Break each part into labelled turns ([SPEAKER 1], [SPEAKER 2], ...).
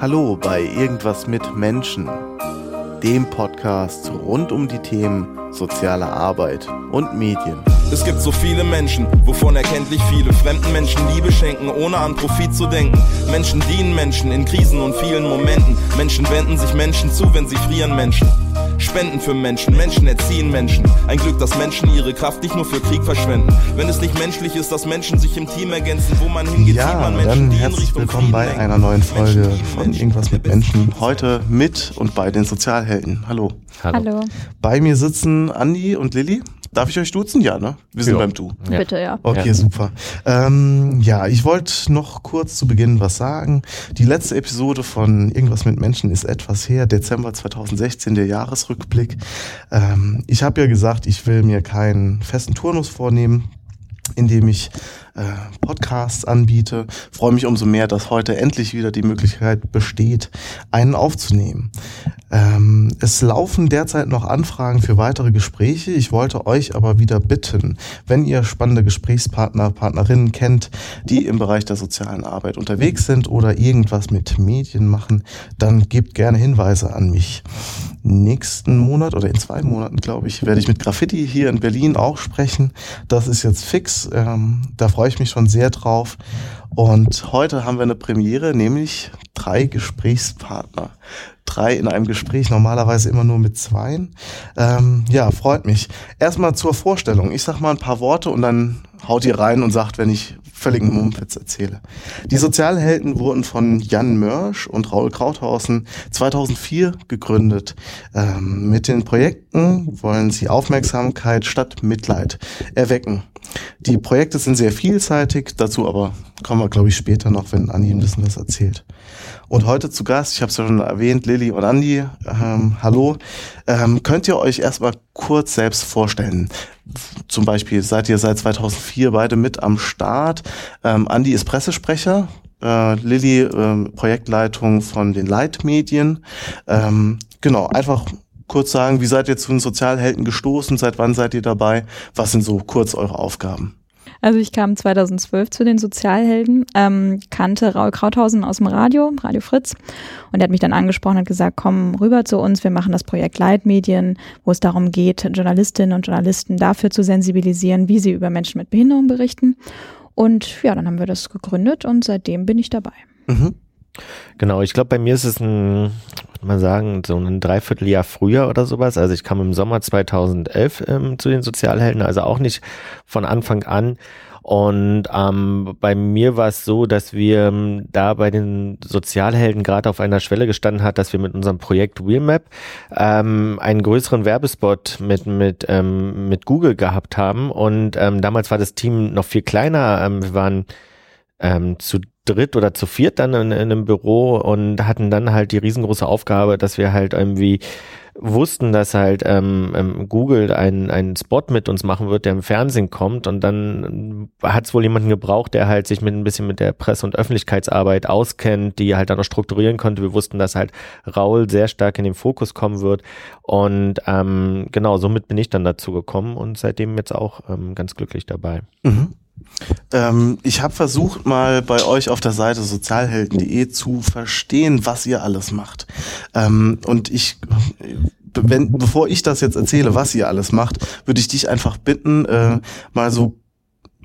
[SPEAKER 1] Hallo bei Irgendwas mit Menschen, dem Podcast rund um die Themen soziale Arbeit und Medien.
[SPEAKER 2] Es gibt so viele Menschen, wovon erkenntlich viele fremden Menschen Liebe schenken, ohne an Profit zu denken. Menschen dienen Menschen in Krisen und vielen Momenten. Menschen wenden sich Menschen zu, wenn sie frieren Menschen. Spenden für Menschen, Menschen erziehen Menschen. Ein Glück, dass Menschen ihre Kraft nicht nur für Krieg verschwenden. Wenn es nicht menschlich ist, dass Menschen sich im Team ergänzen, wo man hingeht,
[SPEAKER 1] ja,
[SPEAKER 2] sieht man Menschen,
[SPEAKER 1] dann
[SPEAKER 2] die in
[SPEAKER 1] herzlich willkommen bei einer neuen Folge
[SPEAKER 2] Menschen
[SPEAKER 1] von
[SPEAKER 2] Menschen.
[SPEAKER 1] Irgendwas mit Menschen. Heute mit und bei den Sozialhelden. Hallo.
[SPEAKER 3] Hallo.
[SPEAKER 1] Bei mir sitzen Andi und Lilly. Darf ich euch duzen? Ja, ne? Wir sind
[SPEAKER 4] Ja.
[SPEAKER 1] beim Du.
[SPEAKER 4] Ja.
[SPEAKER 3] Bitte, ja.
[SPEAKER 1] Okay,
[SPEAKER 4] Ja.
[SPEAKER 1] super. Ähm, ja, ich wollte noch kurz zu Beginn was sagen. Die letzte Episode von Irgendwas mit Menschen ist etwas her, Dezember 2016, der Jahresrückblick. Ähm, ich habe ja gesagt, ich will mir keinen festen Turnus vornehmen, indem ich äh, Podcasts anbiete. Freue mich umso mehr, dass heute endlich wieder die Möglichkeit besteht, einen aufzunehmen. Ähm, es laufen derzeit noch Anfragen für weitere Gespräche. Ich wollte euch aber wieder bitten, wenn ihr spannende Gesprächspartner, Partnerinnen kennt, die im Bereich der sozialen Arbeit unterwegs sind oder irgendwas mit Medien machen, dann gebt gerne Hinweise an mich. Nächsten Monat oder in zwei Monaten, glaube ich, werde ich mit Graffiti hier in Berlin auch sprechen. Das ist jetzt fix. Ähm, da ich mich schon sehr drauf. Und heute haben wir eine Premiere, nämlich drei Gesprächspartner. Drei in einem Gespräch, normalerweise immer nur mit zweien. Ähm, ja, freut mich. Erstmal zur Vorstellung. Ich sag mal ein paar Worte und dann haut ihr rein und sagt, wenn ich völligen Mumpitz erzähle. Die Sozialhelden wurden von Jan Mörsch und Raul Krauthausen 2004 gegründet. Ähm, mit den Projekten wollen sie Aufmerksamkeit statt Mitleid erwecken. Die Projekte sind sehr vielseitig, dazu aber kommen wir, glaube ich, später noch, wenn Anni ein bisschen was erzählt. Und heute zu Gast, ich habe es ja schon erwähnt, Lilly und Andi, ähm, hallo. Ähm, könnt ihr euch erstmal kurz selbst vorstellen? Zum Beispiel seid ihr seit 2004 beide mit am Start. Ähm, Andi ist Pressesprecher, äh, Lilly ähm, Projektleitung von den Leitmedien. Ähm, genau, einfach kurz sagen, wie seid ihr zu den Sozialhelden gestoßen? Seit wann seid ihr dabei? Was sind so kurz eure Aufgaben?
[SPEAKER 3] Also ich kam 2012 zu den Sozialhelden, ähm, kannte Raul Krauthausen aus dem Radio, Radio Fritz, und er hat mich dann angesprochen, hat gesagt, komm rüber zu uns, wir machen das Projekt Leitmedien, wo es darum geht, Journalistinnen und Journalisten dafür zu sensibilisieren, wie sie über Menschen mit Behinderung berichten. Und ja, dann haben wir das gegründet und seitdem bin ich dabei.
[SPEAKER 1] Mhm.
[SPEAKER 4] Genau, ich glaube, bei mir ist es ein, man sagen, so ein Dreivierteljahr früher oder sowas. Also ich kam im Sommer 2011 ähm, zu den Sozialhelden, also auch nicht von Anfang an. Und ähm, bei mir war es so, dass wir ähm, da bei den Sozialhelden gerade auf einer Schwelle gestanden hat, dass wir mit unserem Projekt Wheelmap ähm, einen größeren Werbespot mit mit ähm, mit Google gehabt haben. Und ähm, damals war das Team noch viel kleiner. Ähm, wir waren ähm, zu dritt oder zu viert dann in, in einem Büro und hatten dann halt die riesengroße Aufgabe, dass wir halt irgendwie wussten, dass halt ähm, ähm, Google einen, einen Spot mit uns machen wird, der im Fernsehen kommt und dann hat es wohl jemanden gebraucht, der halt sich mit ein bisschen mit der Presse- und Öffentlichkeitsarbeit auskennt, die halt dann noch strukturieren konnte. Wir wussten, dass halt Raul sehr stark in den Fokus kommen wird und ähm, genau, somit bin ich dann dazu gekommen und seitdem jetzt auch ähm, ganz glücklich dabei.
[SPEAKER 1] Mhm. Ähm, ich habe versucht, mal bei euch auf der Seite sozialhelden.de zu verstehen, was ihr alles macht. Ähm, und ich, wenn, bevor ich das jetzt erzähle, was ihr alles macht, würde ich dich einfach bitten, äh, mal so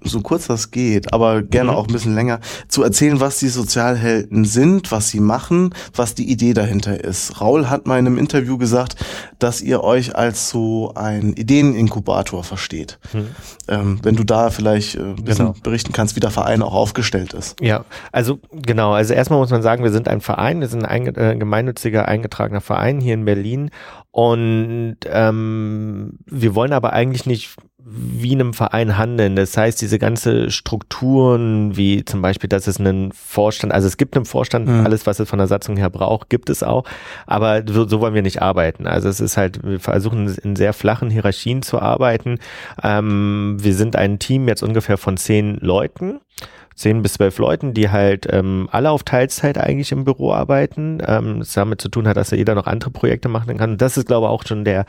[SPEAKER 1] so kurz das geht, aber gerne
[SPEAKER 4] Mhm.
[SPEAKER 1] auch ein bisschen länger, zu erzählen, was die Sozialhelden sind, was sie machen, was die Idee dahinter ist. Raul hat mal in einem Interview gesagt, dass ihr euch als so ein Ideeninkubator versteht.
[SPEAKER 4] Mhm.
[SPEAKER 1] Ähm, wenn du da vielleicht äh, ein bisschen
[SPEAKER 4] Genau.
[SPEAKER 1] berichten kannst, wie der Verein auch aufgestellt ist.
[SPEAKER 4] Ja, also genau, also erstmal muss man sagen, wir sind ein Verein, wir sind ein äh, gemeinnütziger eingetragener Verein hier in Berlin und ähm, wir wollen aber eigentlich nicht wie in einem Verein handeln. Das heißt, diese ganze Strukturen, wie zum Beispiel, dass es einen Vorstand, also es gibt einen Vorstand,
[SPEAKER 1] Mhm.
[SPEAKER 4] alles, was es von der Satzung her braucht, gibt es auch, aber so, so wollen wir nicht arbeiten. Also es ist halt, wir versuchen in sehr flachen Hierarchien zu arbeiten. Ähm, wir sind ein Team jetzt ungefähr von zehn Leuten zehn bis zwölf Leuten, die halt ähm, alle auf Teilzeit eigentlich im Büro arbeiten. Ähm, das damit zu tun hat, dass jeder noch andere Projekte machen kann. Und das ist, glaube ich, auch schon der,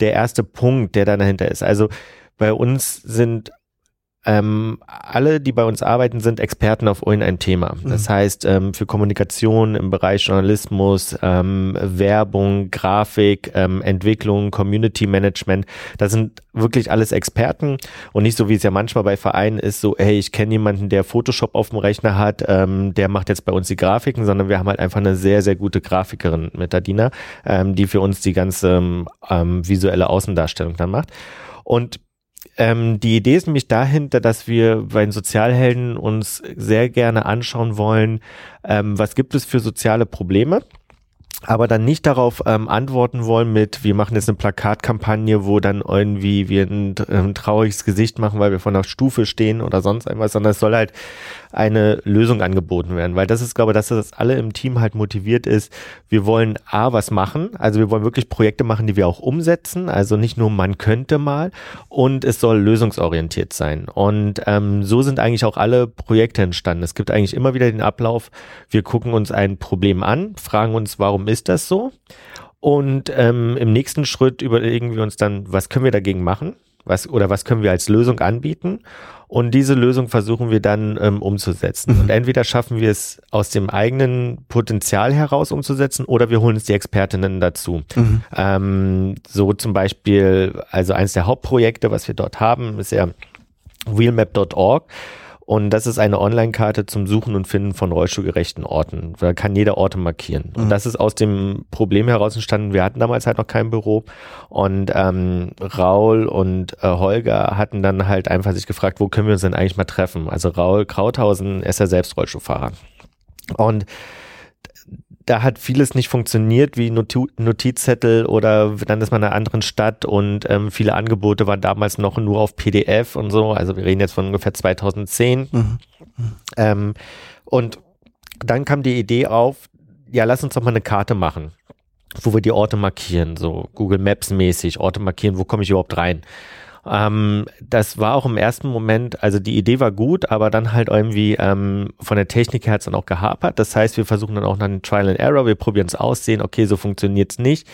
[SPEAKER 4] der erste Punkt, der dann dahinter ist. Also bei uns sind ähm, alle, die bei uns arbeiten, sind Experten auf irgendein Thema. Das heißt, ähm, für Kommunikation im Bereich Journalismus, ähm, Werbung, Grafik, ähm, Entwicklung, Community Management, das sind wirklich alles Experten und nicht so, wie es ja manchmal bei Vereinen ist, so, hey, ich kenne jemanden, der Photoshop auf dem Rechner hat, ähm, der macht jetzt bei uns die Grafiken, sondern wir haben halt einfach eine sehr, sehr gute Grafikerin mit der Dina, ähm, die für uns die ganze ähm, visuelle Außendarstellung dann macht. Und ähm, die Idee ist nämlich dahinter, dass wir bei den Sozialhelden uns sehr gerne anschauen wollen, ähm, was gibt es für soziale Probleme aber dann nicht darauf ähm, antworten wollen mit, wir machen jetzt eine Plakatkampagne, wo dann irgendwie wir ein, ein trauriges Gesicht machen, weil wir von der Stufe stehen oder sonst irgendwas, sondern es soll halt eine Lösung angeboten werden, weil das ist, glaube ich, dass das alle im Team halt motiviert ist. Wir wollen A, was machen, also wir wollen wirklich Projekte machen, die wir auch umsetzen, also nicht nur man könnte mal und es soll lösungsorientiert sein und ähm, so sind eigentlich auch alle Projekte entstanden. Es gibt eigentlich immer wieder den Ablauf, wir gucken uns ein Problem an, fragen uns, warum ist das so? Und ähm, im nächsten Schritt überlegen wir uns dann, was können wir dagegen machen? Was, oder was können wir als Lösung anbieten? Und diese Lösung versuchen wir dann ähm, umzusetzen. Mhm. Und entweder schaffen wir es aus dem eigenen Potenzial heraus umzusetzen oder wir holen uns die Expertinnen dazu. Mhm. Ähm, so zum Beispiel, also eines der Hauptprojekte, was wir dort haben, ist ja wheelmap.org. Und das ist eine Online-Karte zum Suchen und Finden von rollstuhlgerechten Orten. Da kann jeder Orte markieren. Mhm. Und das ist aus dem Problem heraus entstanden. Wir hatten damals halt noch kein Büro. Und ähm, Raul und äh, Holger hatten dann halt einfach sich gefragt, wo können wir uns denn eigentlich mal treffen? Also Raul Krauthausen ist ja selbst Rollstuhlfahrer. Und da hat vieles nicht funktioniert, wie Notizzettel oder dann ist man in einer anderen Stadt und ähm, viele Angebote waren damals noch nur auf PDF und so. Also wir reden jetzt von ungefähr 2010. Mhm. Ähm, und dann kam die Idee auf, ja, lass uns doch mal eine Karte machen, wo wir die Orte markieren, so Google Maps mäßig, Orte markieren, wo komme ich überhaupt rein. Ähm, das war auch im ersten Moment, also die Idee war gut, aber dann halt irgendwie ähm, von der Technik her hat es dann auch gehapert. Das heißt, wir versuchen dann auch dann Trial and Error, wir probieren es aus, sehen, okay, so funktioniert es nicht.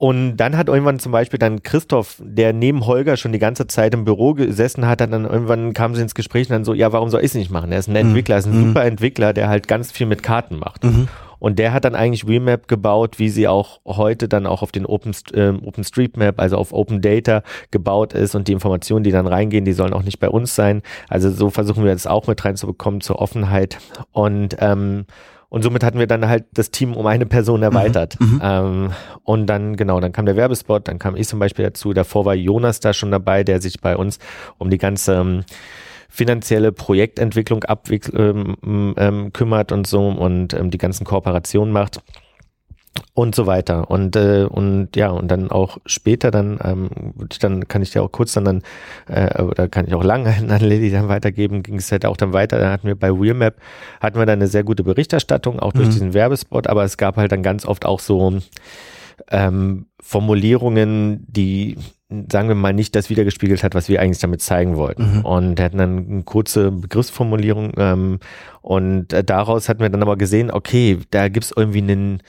[SPEAKER 4] Und dann hat irgendwann zum Beispiel dann Christoph, der neben Holger schon die ganze Zeit im Büro gesessen hat, dann irgendwann kam sie ins Gespräch und dann so, ja, warum soll ich es nicht machen? Er ist ein mhm. Entwickler, er ist ein mhm. super Entwickler, der halt ganz viel mit Karten macht. Mhm. Und der hat dann eigentlich Remap gebaut, wie sie auch heute dann auch auf den Open, äh, OpenStreetMap, also auf Open Data gebaut ist und die Informationen, die dann reingehen, die sollen auch nicht bei uns sein. Also so versuchen wir das auch mit reinzubekommen zur Offenheit. Und ähm, und somit hatten wir dann halt das Team um eine Person erweitert. Mhm, mhm. ähm, und dann, genau, dann kam der Werbespot, dann kam ich zum Beispiel dazu. Davor war Jonas da schon dabei, der sich bei uns um die ganze ähm, finanzielle Projektentwicklung ähm, ähm, kümmert und so und ähm, die ganzen Kooperationen macht und so weiter und äh, und ja und dann auch später dann ähm, dann kann ich dir auch kurz dann, dann äh, oder kann ich auch lange an Lilly dann weitergeben ging es halt auch dann weiter dann hatten wir bei Wheelmap hatten wir dann eine sehr gute Berichterstattung auch durch mhm. diesen Werbespot aber es gab halt dann ganz oft auch so ähm, Formulierungen die sagen wir mal, nicht das wiedergespiegelt hat, was wir eigentlich damit zeigen wollten. Mhm. Und wir hatten dann eine kurze Begriffsformulierung ähm, und äh, daraus hatten wir dann aber gesehen, okay, da gibt's irgendwie einen,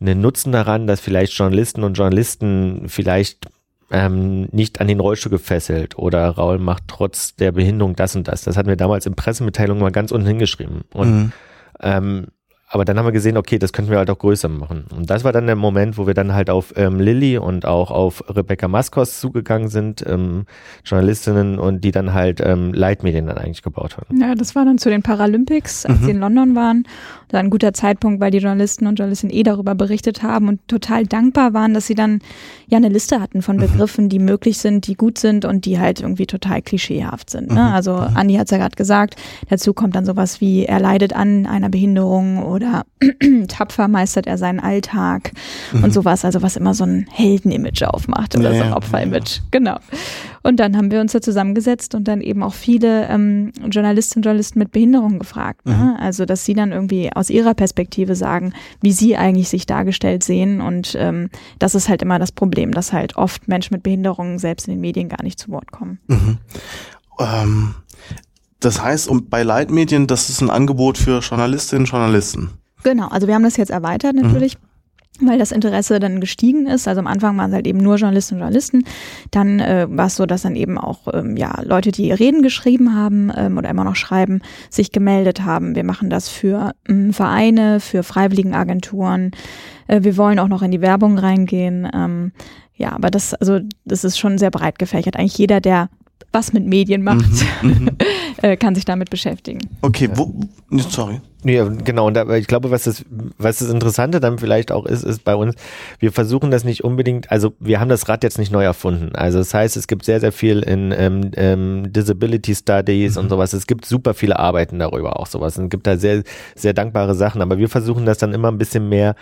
[SPEAKER 4] einen Nutzen daran, dass vielleicht Journalisten und Journalisten vielleicht ähm, nicht an den Rollstuhl gefesselt oder Raul macht trotz der Behinderung das und das. Das hatten wir damals in Pressemitteilungen mal ganz unten hingeschrieben. Und mhm. ähm, aber dann haben wir gesehen, okay, das könnten wir halt auch größer machen. Und das war dann der Moment, wo wir dann halt auf ähm, Lilly und auch auf Rebecca Maskos zugegangen sind, ähm, Journalistinnen und die dann halt ähm, Leitmedien dann eigentlich gebaut haben.
[SPEAKER 3] Ja, das war dann zu den Paralympics, als mhm. sie in London waren. Das war ein guter Zeitpunkt, weil die Journalisten und Journalistinnen eh darüber berichtet haben und total dankbar waren, dass sie dann ja eine Liste hatten von mhm. Begriffen, die möglich sind, die gut sind und die halt irgendwie total klischeehaft sind. Ne? Mhm. Also Andi hat es ja gerade gesagt, dazu kommt dann sowas wie, er leidet an einer Behinderung oder tapfer meistert er seinen Alltag mhm. und sowas, also was immer so ein Heldenimage aufmacht oder ja, so ein Opferimage. Ja. Genau. Und dann haben wir uns da zusammengesetzt und dann eben auch viele ähm, Journalistinnen und Journalisten mit Behinderung gefragt. Ne? Mhm. Also, dass sie dann irgendwie aus ihrer Perspektive sagen, wie sie eigentlich sich dargestellt sehen. Und ähm, das ist halt immer das Problem, dass halt oft Menschen mit Behinderungen selbst in den Medien gar nicht zu Wort kommen. Mhm.
[SPEAKER 1] Ähm, das heißt, um, bei Leitmedien, das ist ein Angebot für Journalistinnen und Journalisten.
[SPEAKER 3] Genau, also wir haben das jetzt erweitert natürlich. Mhm weil das Interesse dann gestiegen ist. Also am Anfang waren es halt eben nur Journalistinnen und Journalisten. Dann äh, war es so, dass dann eben auch ähm, ja Leute, die Reden geschrieben haben ähm, oder immer noch schreiben, sich gemeldet haben. Wir machen das für ähm, Vereine, für Freiwilligenagenturen. Äh, wir wollen auch noch in die Werbung reingehen. Ähm, ja, aber das, also das ist schon sehr breit gefächert. Eigentlich jeder, der was mit Medien macht, mhm, mhm. äh, kann sich damit beschäftigen.
[SPEAKER 1] Okay, wo, sorry.
[SPEAKER 4] Ja, genau. Und da, ich glaube, was das, was das Interessante dann vielleicht auch ist, ist bei uns, wir versuchen das nicht unbedingt, also wir haben das Rad jetzt nicht neu erfunden. Also das heißt, es gibt sehr, sehr viel in ähm, ähm, Disability Studies mhm. und sowas. Es gibt super viele Arbeiten darüber auch sowas. Und es gibt da sehr, sehr dankbare Sachen. Aber wir versuchen das dann immer ein bisschen mehr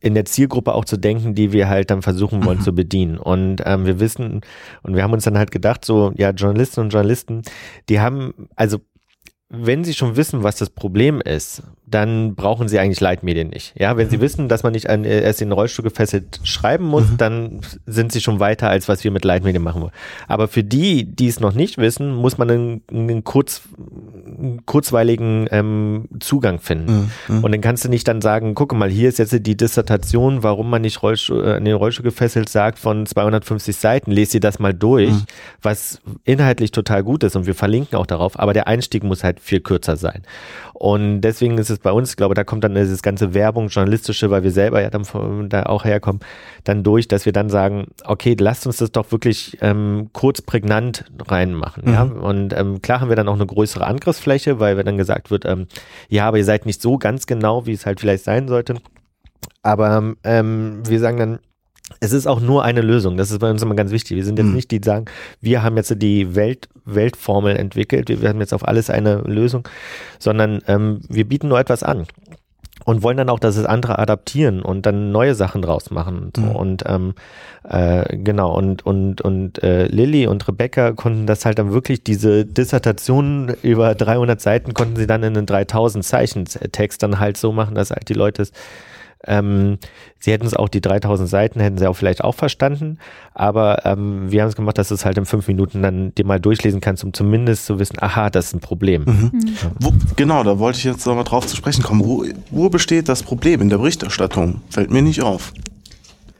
[SPEAKER 4] in der Zielgruppe auch zu denken, die wir halt dann versuchen wollen mhm. zu bedienen. Und ähm, wir wissen, und wir haben uns dann halt gedacht, so, ja, Journalisten und Journalisten, die haben, also wenn sie schon wissen, was das Problem ist, dann brauchen sie eigentlich Leitmedien nicht. Ja, wenn sie mhm. wissen, dass man nicht an, äh, erst in den Rollstuhl gefesselt schreiben muss, mhm. dann sind sie schon weiter, als was wir mit Leitmedien machen wollen. Aber für die, die es noch nicht wissen, muss man einen, einen, kurz, einen kurzweiligen ähm, Zugang finden. Mhm. mhm. Und dann kannst du nicht dann sagen, guck mal, hier ist jetzt die Dissertation, warum man nicht Rollstuhl, äh, in den Rollstuhl gefesselt sagt, von 250 Seiten, lese dir das mal durch, mhm. was inhaltlich total gut ist und wir verlinken auch darauf, aber der Einstieg muss halt viel kürzer sein. Und deswegen ist es bei uns, ich glaube, da kommt dann dieses ganze Werbung, journalistische, weil wir selber ja dann von, da auch herkommen, dann durch, dass wir dann sagen, okay, lasst uns das doch wirklich ähm, kurz prägnant reinmachen. Mhm. Ja? Und ähm, klar haben wir dann auch eine größere Angriffsfläche, weil wir dann gesagt wird, ähm, ja, aber ihr seid nicht so ganz genau, wie es halt vielleicht sein sollte. Aber ähm, wir sagen dann, es ist auch nur eine Lösung. Das ist bei uns immer ganz wichtig. Wir sind jetzt mhm. nicht die, die sagen, wir haben jetzt die Welt, Weltformel entwickelt, wir haben jetzt auf alles eine Lösung, sondern ähm, wir bieten nur etwas an und wollen dann auch, dass es andere adaptieren und dann neue Sachen draus machen und so. Mhm. Und ähm, äh, genau, und, und, und äh, Lilly und Rebecca konnten das halt dann wirklich, diese Dissertation über 300 Seiten konnten sie dann in einen 3000 Zeichen Text dann halt so machen, dass halt die Leute es ähm, sie hätten es auch, die 3000 Seiten hätten sie auch vielleicht auch verstanden, aber ähm, wir haben es gemacht, dass du es halt in fünf Minuten dann dir mal durchlesen kannst, um zumindest zu wissen, aha, das ist ein Problem. Mhm.
[SPEAKER 1] Mhm. Wo, genau, da wollte ich jetzt nochmal drauf zu sprechen kommen. Wo, wo besteht das Problem in der Berichterstattung? Fällt mir nicht auf.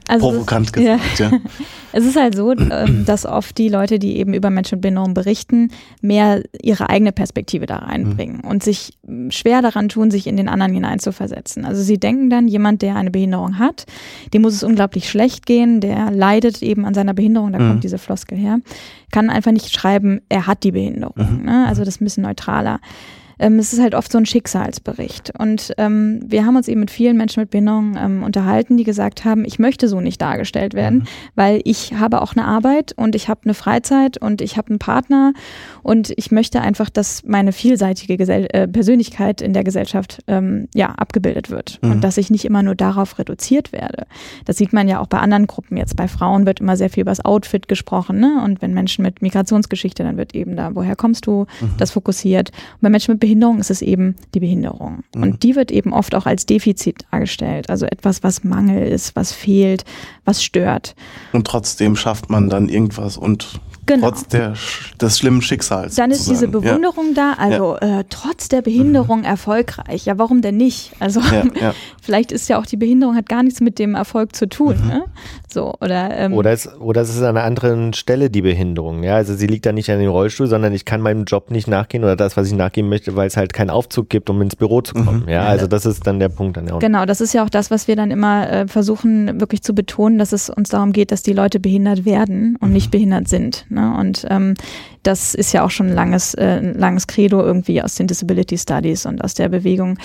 [SPEAKER 3] Also Provokant gesagt, ja. ja. Es ist halt so, ähm, dass oft die Leute, die eben über Menschen mit Behinderung berichten, mehr ihre eigene Perspektive da reinbringen mhm. und sich schwer daran tun, sich in den anderen hineinzuversetzen. Also sie denken dann, jemand, der eine Behinderung hat, dem muss es unglaublich schlecht gehen, der leidet eben an seiner Behinderung, da mhm. kommt diese Floskel her, kann einfach nicht schreiben, er hat die Behinderung. Mhm. Ne? Also das ist ein bisschen neutraler ähm, es ist halt oft so ein Schicksalsbericht. Und ähm, wir haben uns eben mit vielen Menschen mit Behinderung ähm, unterhalten, die gesagt haben, ich möchte so nicht dargestellt werden, mhm. weil ich habe auch eine Arbeit und ich habe eine Freizeit und ich habe einen Partner und ich möchte einfach, dass meine vielseitige Gesell äh, Persönlichkeit in der Gesellschaft ähm, ja abgebildet wird mhm. und dass ich nicht immer nur darauf reduziert werde. Das sieht man ja auch bei anderen Gruppen. Jetzt bei Frauen wird immer sehr viel über das Outfit gesprochen, ne? Und wenn Menschen mit Migrationsgeschichte, dann wird eben da, woher kommst du, mhm. das fokussiert. Und bei Menschen mit Behinderung ist es eben die Behinderung. Mhm. Und die wird eben oft auch als Defizit dargestellt. Also etwas, was Mangel ist, was fehlt, was stört.
[SPEAKER 1] Und trotzdem schafft man dann irgendwas und Genau. Trotz der, des schlimmen Schicksals.
[SPEAKER 3] Dann ist diese Bewunderung ja. da, also ja. äh, trotz der Behinderung mhm. erfolgreich. Ja, warum denn nicht? Also ja, vielleicht ist ja auch die Behinderung hat gar nichts mit dem Erfolg zu tun. Mhm. Ne? So, oder,
[SPEAKER 4] ähm, oder, es, oder es ist an einer anderen Stelle die Behinderung. Ja, also sie liegt da nicht an dem Rollstuhl, sondern ich kann meinem Job nicht nachgehen oder das, was ich nachgehen möchte, weil es halt keinen Aufzug gibt, um ins Büro zu kommen. Mhm. Ja, also das ist dann der Punkt dann
[SPEAKER 3] auch. Genau, das ist ja auch das, was wir dann immer äh, versuchen, wirklich zu betonen, dass es uns darum geht, dass die Leute behindert werden und mhm. nicht behindert sind. Ne? Ne? Und ähm, das ist ja auch schon ein langes, äh, langes Credo irgendwie aus den Disability Studies und aus der Bewegung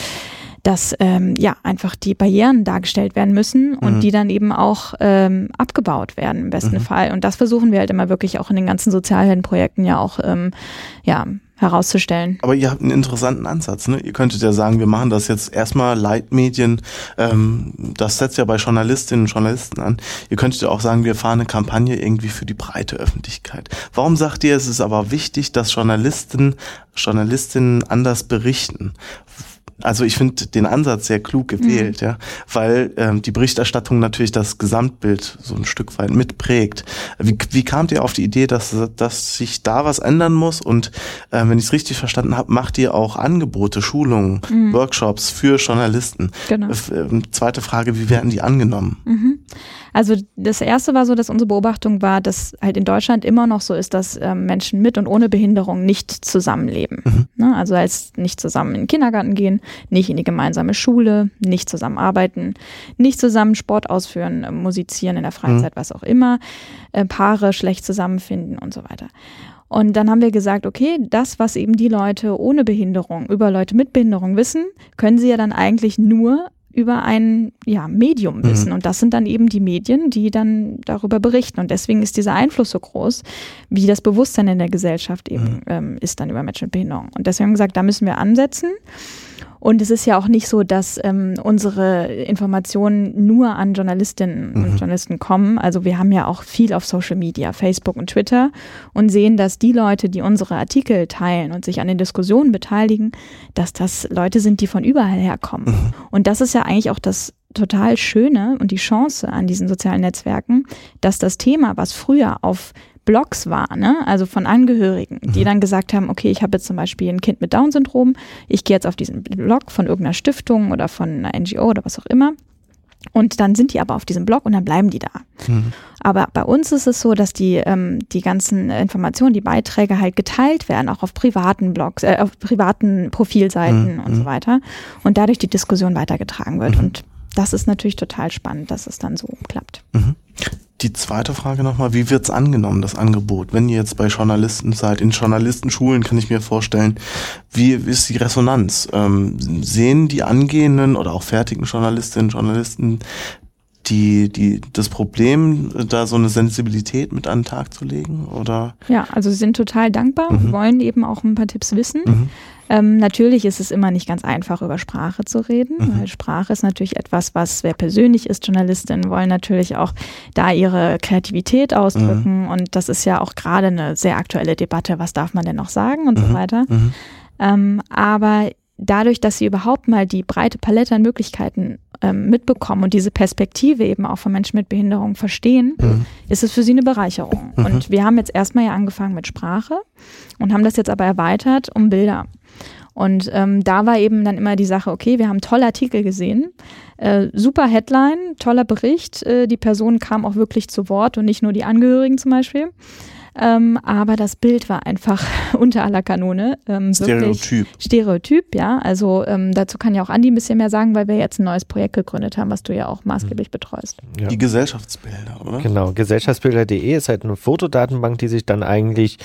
[SPEAKER 3] dass ähm, ja einfach die Barrieren dargestellt werden müssen und mhm. die dann eben auch ähm, abgebaut werden im besten mhm. Fall. Und das versuchen wir halt immer wirklich auch in den ganzen Sozialheldenprojekten ja auch ähm, ja herauszustellen.
[SPEAKER 1] Aber ihr habt einen interessanten Ansatz. Ne? Ihr könntet ja sagen, wir machen das jetzt erstmal Leitmedien. Ähm, das setzt ja bei Journalistinnen und Journalisten an. Ihr könntet ja auch sagen, wir fahren eine Kampagne irgendwie für die breite Öffentlichkeit. Warum sagt ihr, es ist aber wichtig, dass Journalisten, Journalistinnen anders berichten? Also ich finde den Ansatz sehr klug gewählt, mhm. ja, weil ähm, die Berichterstattung natürlich das Gesamtbild so ein Stück weit mitprägt. Wie, wie kamt ihr auf die Idee, dass, dass sich da was ändern muss? Und äh, wenn ich es richtig verstanden habe, macht ihr auch Angebote, Schulungen, mhm. Workshops für Journalisten. Genau. Äh, zweite Frage, wie werden die angenommen?
[SPEAKER 3] Mhm. Also das erste war so, dass unsere Beobachtung war, dass halt in Deutschland immer noch so ist, dass ähm, Menschen mit und ohne Behinderung nicht zusammenleben. Mhm. Ne? Also als nicht zusammen in den Kindergarten gehen, nicht in die gemeinsame Schule, nicht zusammen arbeiten, nicht zusammen Sport ausführen, äh, musizieren in der Freizeit, mhm. was auch immer, äh, Paare schlecht zusammenfinden und so weiter. Und dann haben wir gesagt, okay, das, was eben die Leute ohne Behinderung über Leute mit Behinderung wissen, können sie ja dann eigentlich nur über ein ja, Medium mhm. wissen. Mhm. Und das sind dann eben die Medien, die dann darüber berichten. Und deswegen ist dieser Einfluss so groß, wie das Bewusstsein in der Gesellschaft eben mhm. ähm, ist dann über Menschen mit Behinderung. Und deswegen haben wir gesagt, da müssen wir ansetzen. Und es ist ja auch nicht so, dass ähm, unsere Informationen nur an Journalistinnen mhm. und Journalisten kommen. Also wir haben ja auch viel auf Social Media, Facebook und Twitter und sehen, dass die Leute, die unsere Artikel teilen und sich an den Diskussionen beteiligen, dass das Leute sind, die von überall herkommen. Mhm. Und das ist ja eigentlich auch das total Schöne und die Chance an diesen sozialen Netzwerken, dass das Thema, was früher auf Blogs war, ne? also von Angehörigen, die mhm. dann gesagt haben, okay, ich habe jetzt zum Beispiel ein Kind mit Down-Syndrom, ich gehe jetzt auf diesen Blog von irgendeiner Stiftung oder von einer NGO oder was auch immer. Und dann sind die aber auf diesem Blog und dann bleiben die da. Mhm. Aber bei uns ist es so, dass die, ähm, die ganzen Informationen, die Beiträge halt geteilt werden, auch auf privaten Blogs, äh, auf privaten Profilseiten mhm. und so mhm. weiter. Und dadurch die Diskussion weitergetragen wird. Mhm. Und das ist natürlich total spannend, dass es dann so klappt.
[SPEAKER 1] Die zweite Frage nochmal, wie wird's angenommen, das Angebot? Wenn ihr jetzt bei Journalisten seid, in Journalistenschulen kann ich mir vorstellen, wie ist die Resonanz? Ähm, sehen die angehenden oder auch fertigen Journalistinnen und Journalisten die, die, das Problem, da so eine Sensibilität mit an den Tag zu legen? Oder?
[SPEAKER 3] Ja, also sie sind total dankbar mhm. und wollen eben auch ein paar Tipps wissen. Mhm. Ähm, natürlich ist es immer nicht ganz einfach, über Sprache zu reden, mhm. weil Sprache ist natürlich etwas, was sehr persönlich ist. Journalistinnen wollen natürlich auch da ihre Kreativität ausdrücken mhm. und das ist ja auch gerade eine sehr aktuelle Debatte, was darf man denn noch sagen und mhm. so weiter. Mhm. Ähm, aber dadurch, dass sie überhaupt mal die breite Palette an Möglichkeiten ähm, mitbekommen und diese Perspektive eben auch von Menschen mit Behinderung verstehen, mhm. ist es für sie eine Bereicherung. Mhm. Und wir haben jetzt erstmal ja angefangen mit Sprache und haben das jetzt aber erweitert um Bilder. Und ähm, da war eben dann immer die Sache, okay, wir haben tolle Artikel gesehen, äh, super Headline, toller Bericht, äh, die Person kam auch wirklich zu Wort und nicht nur die Angehörigen zum Beispiel. Ähm, aber das Bild war einfach unter aller Kanone. Ähm,
[SPEAKER 1] Stereotyp.
[SPEAKER 3] Stereotyp, ja. Also ähm, dazu kann ja auch Andi ein bisschen mehr sagen, weil wir jetzt ein neues Projekt gegründet haben, was du ja auch maßgeblich mhm. betreust.
[SPEAKER 1] Ja. Die Gesellschaftsbilder, oder?
[SPEAKER 4] Genau, gesellschaftsbilder.de ist halt eine Fotodatenbank, die sich dann eigentlich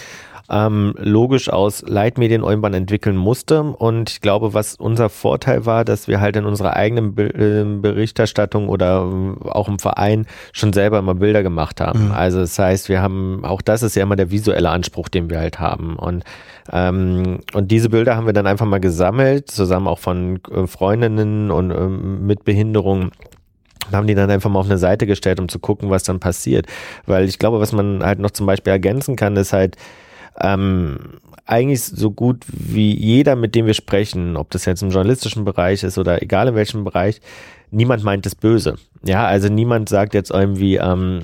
[SPEAKER 4] ähm, logisch aus Leitmedien irgendwann entwickeln musste. Und ich glaube, was unser Vorteil war, dass wir halt in unserer eigenen Be äh, Berichterstattung oder äh, auch im Verein schon selber immer Bilder gemacht haben. Mhm. Also das heißt, wir haben, auch das ist ja immer der visuelle Anspruch, den wir halt haben. Und ähm, und diese Bilder haben wir dann einfach mal gesammelt, zusammen auch von äh, Freundinnen und ähm, mit Behinderung haben die dann einfach mal auf eine Seite gestellt, um zu gucken, was dann passiert. Weil ich glaube, was man halt noch zum Beispiel ergänzen kann, ist halt, ähm, eigentlich so gut wie jeder, mit dem wir sprechen, ob das jetzt im journalistischen Bereich ist oder egal in welchem Bereich, niemand meint es böse. Ja, also niemand sagt jetzt irgendwie, ähm,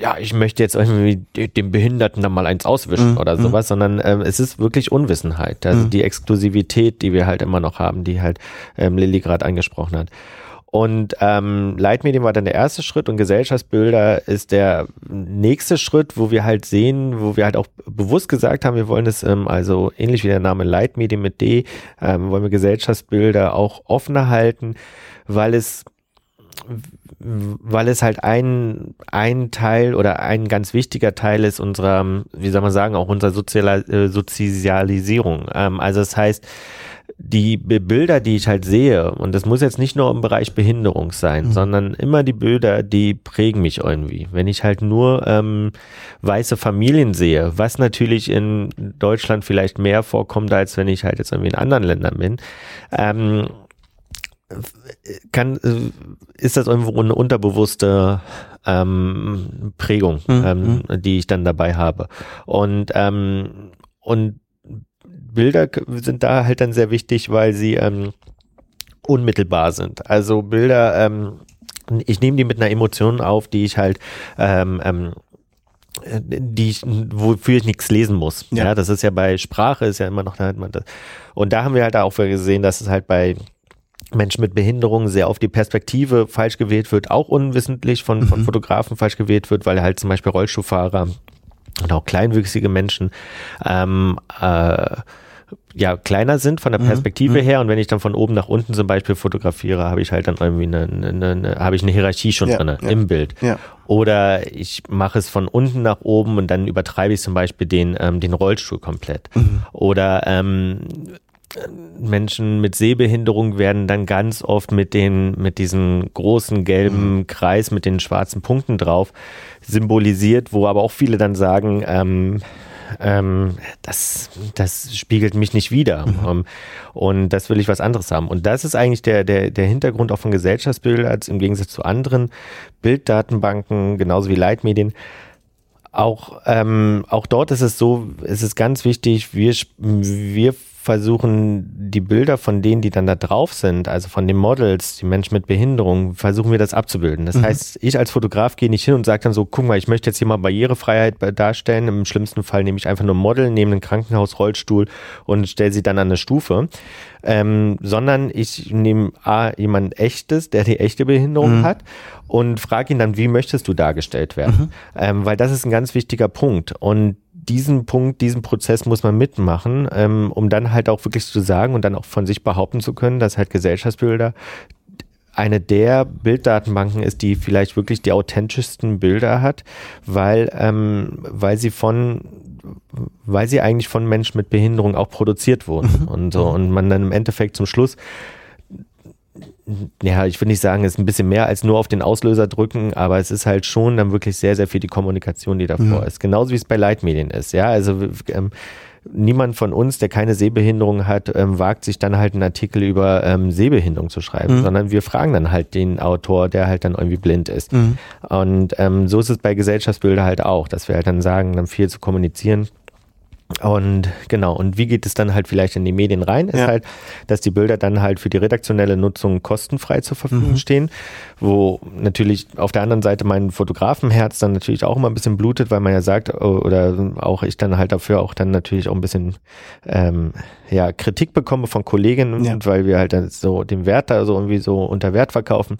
[SPEAKER 4] ja, ich möchte jetzt irgendwie dem Behinderten dann mal eins auswischen mhm. oder mhm. sowas, sondern ähm, es ist wirklich Unwissenheit. Also mhm. die Exklusivität, die wir halt immer noch haben, die halt ähm, Lilly gerade angesprochen hat. Und ähm, Leitmedien war dann der erste Schritt und Gesellschaftsbilder ist der nächste Schritt, wo wir halt sehen, wo wir halt auch bewusst gesagt haben, wir wollen es, ähm, also ähnlich wie der Name Leitmedien mit D, ähm, wollen wir Gesellschaftsbilder auch offener halten, weil es weil es halt ein, ein Teil oder ein ganz wichtiger Teil ist unserer, wie soll man sagen, auch unserer Sozial äh, Sozialisierung. Ähm, also das heißt, die Bilder, die ich halt sehe, und das muss jetzt nicht nur im Bereich Behinderung sein, mhm. sondern immer die Bilder, die prägen mich irgendwie. Wenn ich halt nur ähm, weiße Familien sehe, was natürlich in Deutschland vielleicht mehr vorkommt, als wenn ich halt jetzt irgendwie in anderen Ländern bin, ähm, kann, ist das irgendwo eine unterbewusste ähm, Prägung, mhm. ähm, die ich dann dabei habe. Und, ähm, und Bilder sind da halt dann sehr wichtig, weil sie ähm, unmittelbar sind. Also Bilder, ähm, ich nehme die mit einer Emotion auf, die ich halt ähm, ähm, die ich, wofür ich nichts lesen muss. Ja. ja. das ist ja bei Sprache ist ja immer noch halt das. Und da haben wir halt auch gesehen, dass es halt bei Menschen mit Behinderungen sehr auf die Perspektive falsch gewählt wird, auch unwissentlich von, von mhm. Fotografen falsch gewählt wird, weil halt zum Beispiel Rollstuhlfahrer und auch kleinwüchsige Menschen ähm, äh, ja kleiner sind von der mhm. Perspektive mhm. her und wenn ich dann von oben nach unten zum Beispiel fotografiere, habe ich halt dann irgendwie eine, eine, eine habe ich eine Hierarchie schon ja, drin ja. im Bild. Ja. Oder ich mache es von unten nach oben und dann übertreibe ich zum Beispiel den, ähm, den Rollstuhl komplett. Mhm. Oder ähm, Menschen mit Sehbehinderung werden dann ganz oft mit den, mit diesem großen gelben mhm. Kreis mit den schwarzen Punkten drauf symbolisiert, wo aber auch viele dann sagen, ähm, ähm, das, das spiegelt mich nicht wieder. Mhm. Um, und das will ich was anderes haben. Und das ist eigentlich der, der, der Hintergrund auch von Gesellschaftsbildern, im Gegensatz zu anderen Bilddatenbanken, genauso wie Leitmedien. Auch, ähm, auch dort ist es so, es ist ganz wichtig, wir, wir versuchen die Bilder von denen, die dann da drauf sind, also von den Models, die Menschen mit Behinderung, versuchen wir das abzubilden. Das mhm. heißt, ich als Fotograf gehe nicht hin und sage dann so, guck mal, ich möchte jetzt hier mal Barrierefreiheit darstellen. Im schlimmsten Fall nehme ich einfach nur Model, nehme einen Krankenhausrollstuhl und stelle sie dann an eine Stufe. Ähm, sondern ich nehme A, jemand echtes, der die echte Behinderung mhm. hat und frage ihn dann, wie möchtest du dargestellt werden? Mhm. Ähm, weil das ist ein ganz wichtiger Punkt. Und diesen Punkt, diesen Prozess muss man mitmachen, ähm, um dann halt auch wirklich zu sagen und dann auch von sich behaupten zu können, dass halt Gesellschaftsbilder eine der Bilddatenbanken ist, die vielleicht wirklich die authentischsten Bilder hat, weil, ähm, weil sie von weil sie eigentlich von Menschen mit Behinderung auch produziert wurden und so. Und man dann im Endeffekt zum Schluss ja, ich will nicht sagen, es ist ein bisschen mehr als nur auf den Auslöser drücken, aber es ist halt schon dann wirklich sehr, sehr viel die Kommunikation, die davor mhm. ist. Genauso wie es bei Leitmedien ist. Ja, also ähm, niemand von uns, der keine Sehbehinderung hat, ähm, wagt sich dann halt einen Artikel über ähm, Sehbehinderung zu schreiben, mhm. sondern wir fragen dann halt den Autor, der halt dann irgendwie blind ist. Mhm. Und ähm, so ist es bei Gesellschaftsbilder halt auch, dass wir halt dann sagen, dann viel zu kommunizieren und genau, und wie geht es dann halt vielleicht in die Medien rein? Ist ja. halt, dass die Bilder dann halt für die redaktionelle Nutzung kostenfrei zur Verfügung mhm. stehen, wo natürlich auf der anderen Seite mein Fotografenherz dann natürlich auch immer ein bisschen blutet, weil man ja sagt, oh, oder auch ich dann halt dafür auch dann natürlich auch ein bisschen ähm, ja, Kritik bekomme von Kolleginnen, ja. weil wir halt dann so den Wert da so irgendwie so unter Wert verkaufen.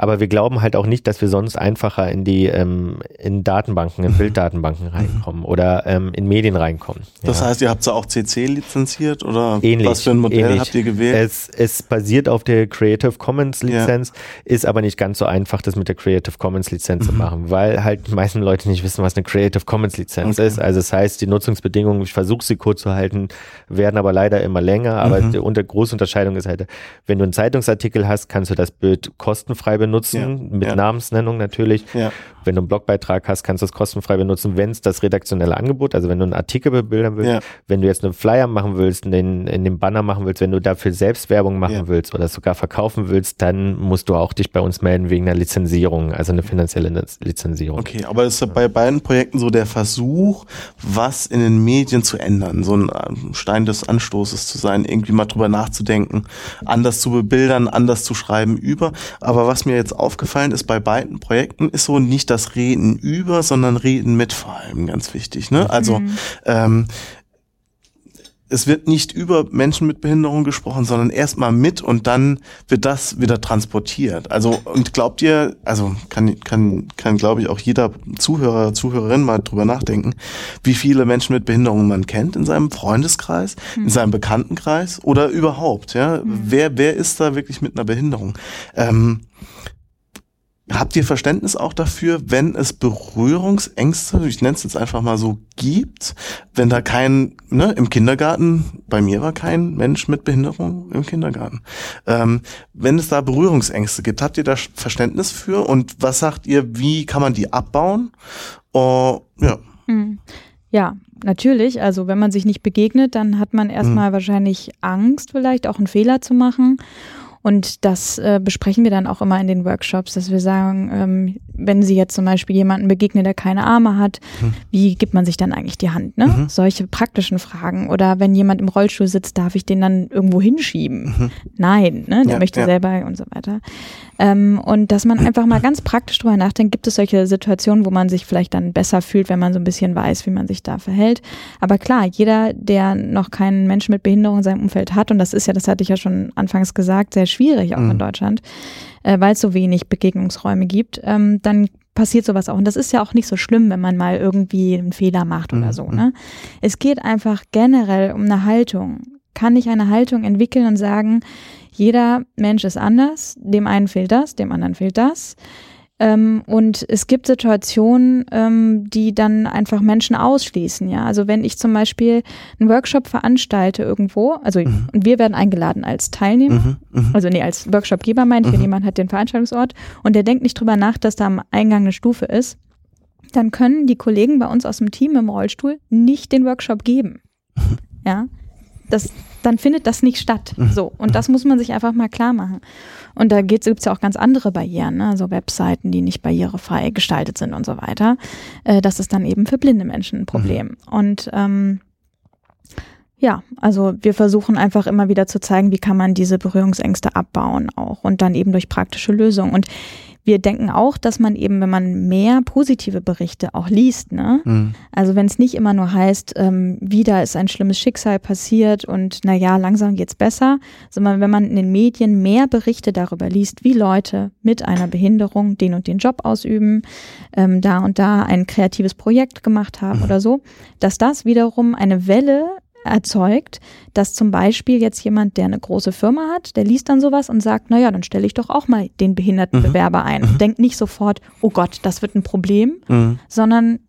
[SPEAKER 4] Aber wir glauben halt auch nicht, dass wir sonst einfacher in die ähm, in Datenbanken, in mhm. Bilddatenbanken mhm. reinkommen oder ähm, in Medien reinkommen.
[SPEAKER 1] Das ja. heißt, ihr habt ja auch CC lizenziert oder
[SPEAKER 4] ähnlich,
[SPEAKER 1] was für ein Modell
[SPEAKER 4] ähnlich.
[SPEAKER 1] habt ihr gewählt?
[SPEAKER 4] Es, es basiert auf der Creative Commons Lizenz, ja. ist aber nicht ganz so einfach, das mit der Creative Commons Lizenz mhm. zu machen, weil halt die meisten Leute nicht wissen, was eine Creative Commons Lizenz okay. ist. Also das heißt, die Nutzungsbedingungen, ich versuche sie kurz zu halten, werden aber leider immer länger. Aber mhm. die unter, große Unterscheidung ist halt, wenn du einen Zeitungsartikel hast, kannst du das Bild kostenfrei benutzen, ja. mit ja. Namensnennung natürlich. Ja. Wenn du einen Blogbeitrag hast, kannst du es kostenfrei benutzen, wenn es das redaktionelle Angebot, also wenn du einen Artikel bebildern willst, wenn du jetzt einen Flyer machen willst, in, in dem Banner machen willst, wenn du dafür Selbstwerbung machen ja. willst oder sogar verkaufen willst, dann musst du auch dich bei uns melden wegen einer Lizenzierung, also eine finanzielle Lizenzierung.
[SPEAKER 1] Okay, aber ist ja bei beiden Projekten so der Versuch, was in den Medien zu ändern, so ein ähm, Stein des Anstoßes zu sein, irgendwie mal drüber nachzudenken, anders zu bebildern, anders zu schreiben über. Aber was mir jetzt aufgefallen ist bei beiden Projekten, ist so nicht das Reden über, sondern Reden mit vor allem ganz wichtig. Ne? Also mhm. ähm, es wird nicht über Menschen mit Behinderung gesprochen, sondern erstmal mit und dann wird das wieder transportiert. Also und glaubt ihr, also kann kann kann glaube ich auch jeder Zuhörer Zuhörerin mal drüber nachdenken, wie viele Menschen mit Behinderung man kennt in seinem Freundeskreis, mhm. in seinem Bekanntenkreis oder überhaupt, ja? Mhm. Wer wer ist da wirklich mit einer Behinderung? Ähm, Habt ihr Verständnis auch dafür, wenn es Berührungsängste, ich nenne es jetzt einfach mal so, gibt, wenn da kein, ne, im Kindergarten, bei mir war kein Mensch mit Behinderung im Kindergarten, ähm, wenn es da Berührungsängste gibt, habt ihr da Verständnis für und was sagt ihr, wie kann man die abbauen? Oh, ja.
[SPEAKER 3] Hm. Ja, natürlich. Also wenn man sich nicht begegnet, dann hat man erstmal hm. wahrscheinlich Angst, vielleicht auch einen Fehler zu machen. Und das äh, besprechen wir dann auch immer in den Workshops, dass wir sagen, ähm, wenn Sie jetzt zum Beispiel jemanden begegnen, der keine Arme hat, mhm. wie gibt man sich dann eigentlich die Hand? Ne? Mhm. Solche praktischen Fragen. Oder wenn jemand im Rollstuhl sitzt, darf ich den dann irgendwo hinschieben? Mhm. Nein, ne? der ja, möchte ja. selber und so weiter. Ähm, und dass man einfach mal ganz praktisch drüber nachdenkt, gibt es solche Situationen, wo man sich vielleicht dann besser fühlt, wenn man so ein bisschen weiß, wie man sich da verhält. Aber klar, jeder, der noch keinen Menschen mit Behinderung in seinem Umfeld hat, und das ist ja, das hatte ich ja schon anfangs gesagt, sehr schwierig auch mhm. in Deutschland, äh, weil es so wenig Begegnungsräume gibt, ähm, dann passiert sowas auch. Und das ist ja auch nicht so schlimm, wenn man mal irgendwie einen Fehler macht oder mhm. so. Ne? Es geht einfach generell um eine Haltung. Kann ich eine Haltung entwickeln und sagen, jeder Mensch ist anders, dem einen fehlt das, dem anderen fehlt das. Ähm, und es gibt Situationen, ähm, die dann einfach Menschen ausschließen. Ja, also wenn ich zum Beispiel einen Workshop veranstalte irgendwo, also mhm. und wir werden eingeladen als Teilnehmer, mhm. Mhm. also nee, als Workshopgeber meinte ich, wenn mhm. jemand hat den Veranstaltungsort und der denkt nicht drüber nach, dass da am Eingang eine Stufe ist, dann können die Kollegen bei uns aus dem Team im Rollstuhl nicht den Workshop geben. Mhm. Ja, das, dann findet das nicht statt. Mhm. So. Und das muss man sich einfach mal klar machen. Und da gibt es ja auch ganz andere Barrieren, ne? so Webseiten, die nicht barrierefrei gestaltet sind und so weiter. Äh, das ist dann eben für blinde Menschen ein Problem. Mhm. Und ähm, ja, also wir versuchen einfach immer wieder zu zeigen, wie kann man diese Berührungsängste abbauen auch und dann eben durch praktische Lösungen. Und wir denken auch, dass man eben, wenn man mehr positive Berichte auch liest, ne? Mhm. Also wenn es nicht immer nur heißt, ähm, wieder ist ein schlimmes Schicksal passiert und na ja, langsam geht's besser, sondern wenn man in den Medien mehr Berichte darüber liest, wie Leute mit einer Behinderung den und den Job ausüben, ähm, da und da ein kreatives Projekt gemacht haben mhm. oder so, dass das wiederum eine Welle erzeugt, dass zum Beispiel jetzt jemand, der eine große Firma hat, der liest dann sowas und sagt, naja, dann stelle ich doch auch mal den behinderten mhm. Bewerber ein. Und mhm. denkt nicht sofort, oh Gott, das wird ein Problem, mhm. sondern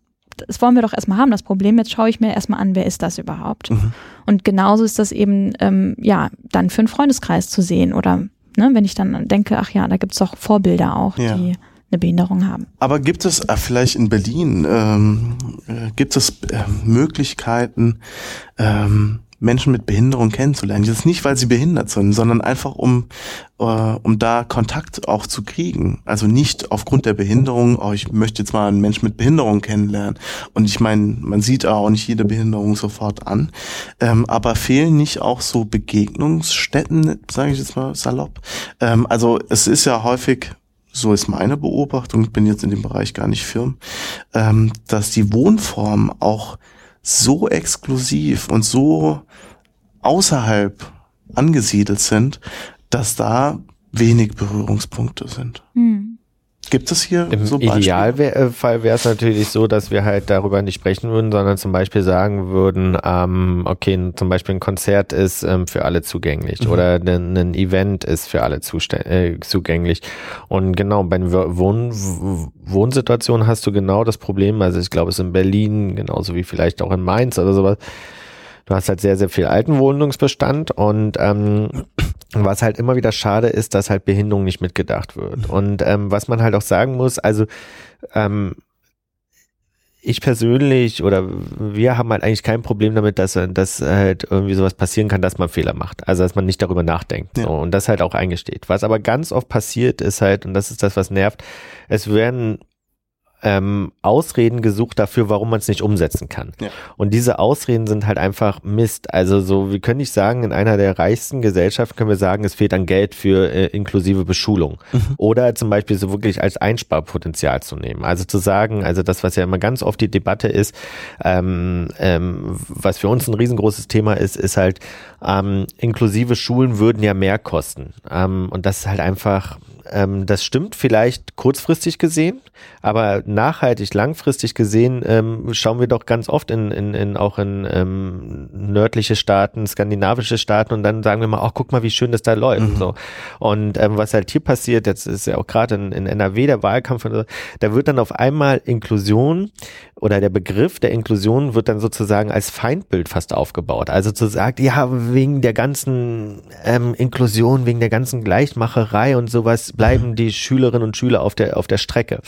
[SPEAKER 3] das wollen wir doch erstmal haben, das Problem. Jetzt schaue ich mir erstmal an, wer ist das überhaupt? Mhm. Und genauso ist das eben, ähm, ja, dann für einen Freundeskreis zu sehen oder ne, wenn ich dann denke, ach ja, da gibt es doch Vorbilder auch, ja. die eine Behinderung haben.
[SPEAKER 1] Aber gibt es äh, vielleicht in Berlin, ähm, äh, gibt es äh, Möglichkeiten, ähm, Menschen mit Behinderung kennenzulernen. Jetzt nicht, weil sie behindert sind, sondern einfach um, äh, um da Kontakt auch zu kriegen. Also nicht aufgrund der Behinderung, oh, ich möchte jetzt mal einen Menschen mit Behinderung kennenlernen. Und ich meine, man sieht auch nicht jede Behinderung sofort an. Ähm, aber fehlen nicht auch so Begegnungsstätten, sage ich jetzt mal salopp. Ähm, also es ist ja häufig so ist meine Beobachtung, ich bin jetzt in dem Bereich gar nicht firm, ähm, dass die Wohnformen auch so exklusiv und so außerhalb angesiedelt sind, dass da wenig Berührungspunkte sind. Hm. Gibt es hier
[SPEAKER 4] Im so Idealfall wäre es natürlich so, dass wir halt darüber nicht sprechen würden, sondern zum Beispiel sagen würden, ähm, okay, zum Beispiel ein Konzert ist ähm, für alle zugänglich mhm. oder ein, ein, Event ist für alle äh, zugänglich. Und genau, bei Wohn Wohnsituationen hast du genau das Problem, also ich glaube, es ist in Berlin genauso wie vielleicht auch in Mainz oder sowas, du hast halt sehr, sehr viel alten Wohnungsbestand und ähm, was halt immer wieder schade ist, dass halt Behinderung nicht mitgedacht wird. Und ähm, was man halt auch sagen muss, also ähm, ich persönlich oder wir haben halt eigentlich kein Problem damit, dass, dass halt irgendwie sowas passieren kann, dass man Fehler macht. Also dass man nicht darüber nachdenkt ja. so, und das halt auch eingesteht. Was aber ganz oft passiert ist halt, und das ist das, was nervt, es werden ähm, Ausreden gesucht dafür, warum man es nicht umsetzen kann. Ja. Und diese Ausreden sind halt einfach Mist. Also so, wir können nicht sagen, in einer der reichsten Gesellschaften können wir sagen, es fehlt an Geld für äh, inklusive Beschulung. Mhm. Oder zum Beispiel so wirklich als Einsparpotenzial zu nehmen. Also zu sagen, also das, was ja immer ganz oft die Debatte ist, ähm, ähm, was für uns ein riesengroßes Thema ist, ist halt, ähm, inklusive Schulen würden ja mehr kosten. Ähm, und das ist halt einfach, ähm, das stimmt vielleicht kurzfristig gesehen, aber nachhaltig, langfristig gesehen ähm, schauen wir doch ganz oft in, in, in auch in ähm, nördliche Staaten, skandinavische Staaten und dann sagen wir mal, ach guck mal, wie schön das da läuft. Mhm. So. Und ähm, was halt hier passiert, jetzt ist ja auch gerade in, in NRW der Wahlkampf, da wird dann auf einmal Inklusion oder der Begriff der Inklusion wird dann sozusagen als Feindbild fast aufgebaut. Also zu sagen, ja, wegen der ganzen ähm, Inklusion, wegen der ganzen Gleichmacherei und sowas bleiben die Schülerinnen und Schüler auf der, auf der Strecke.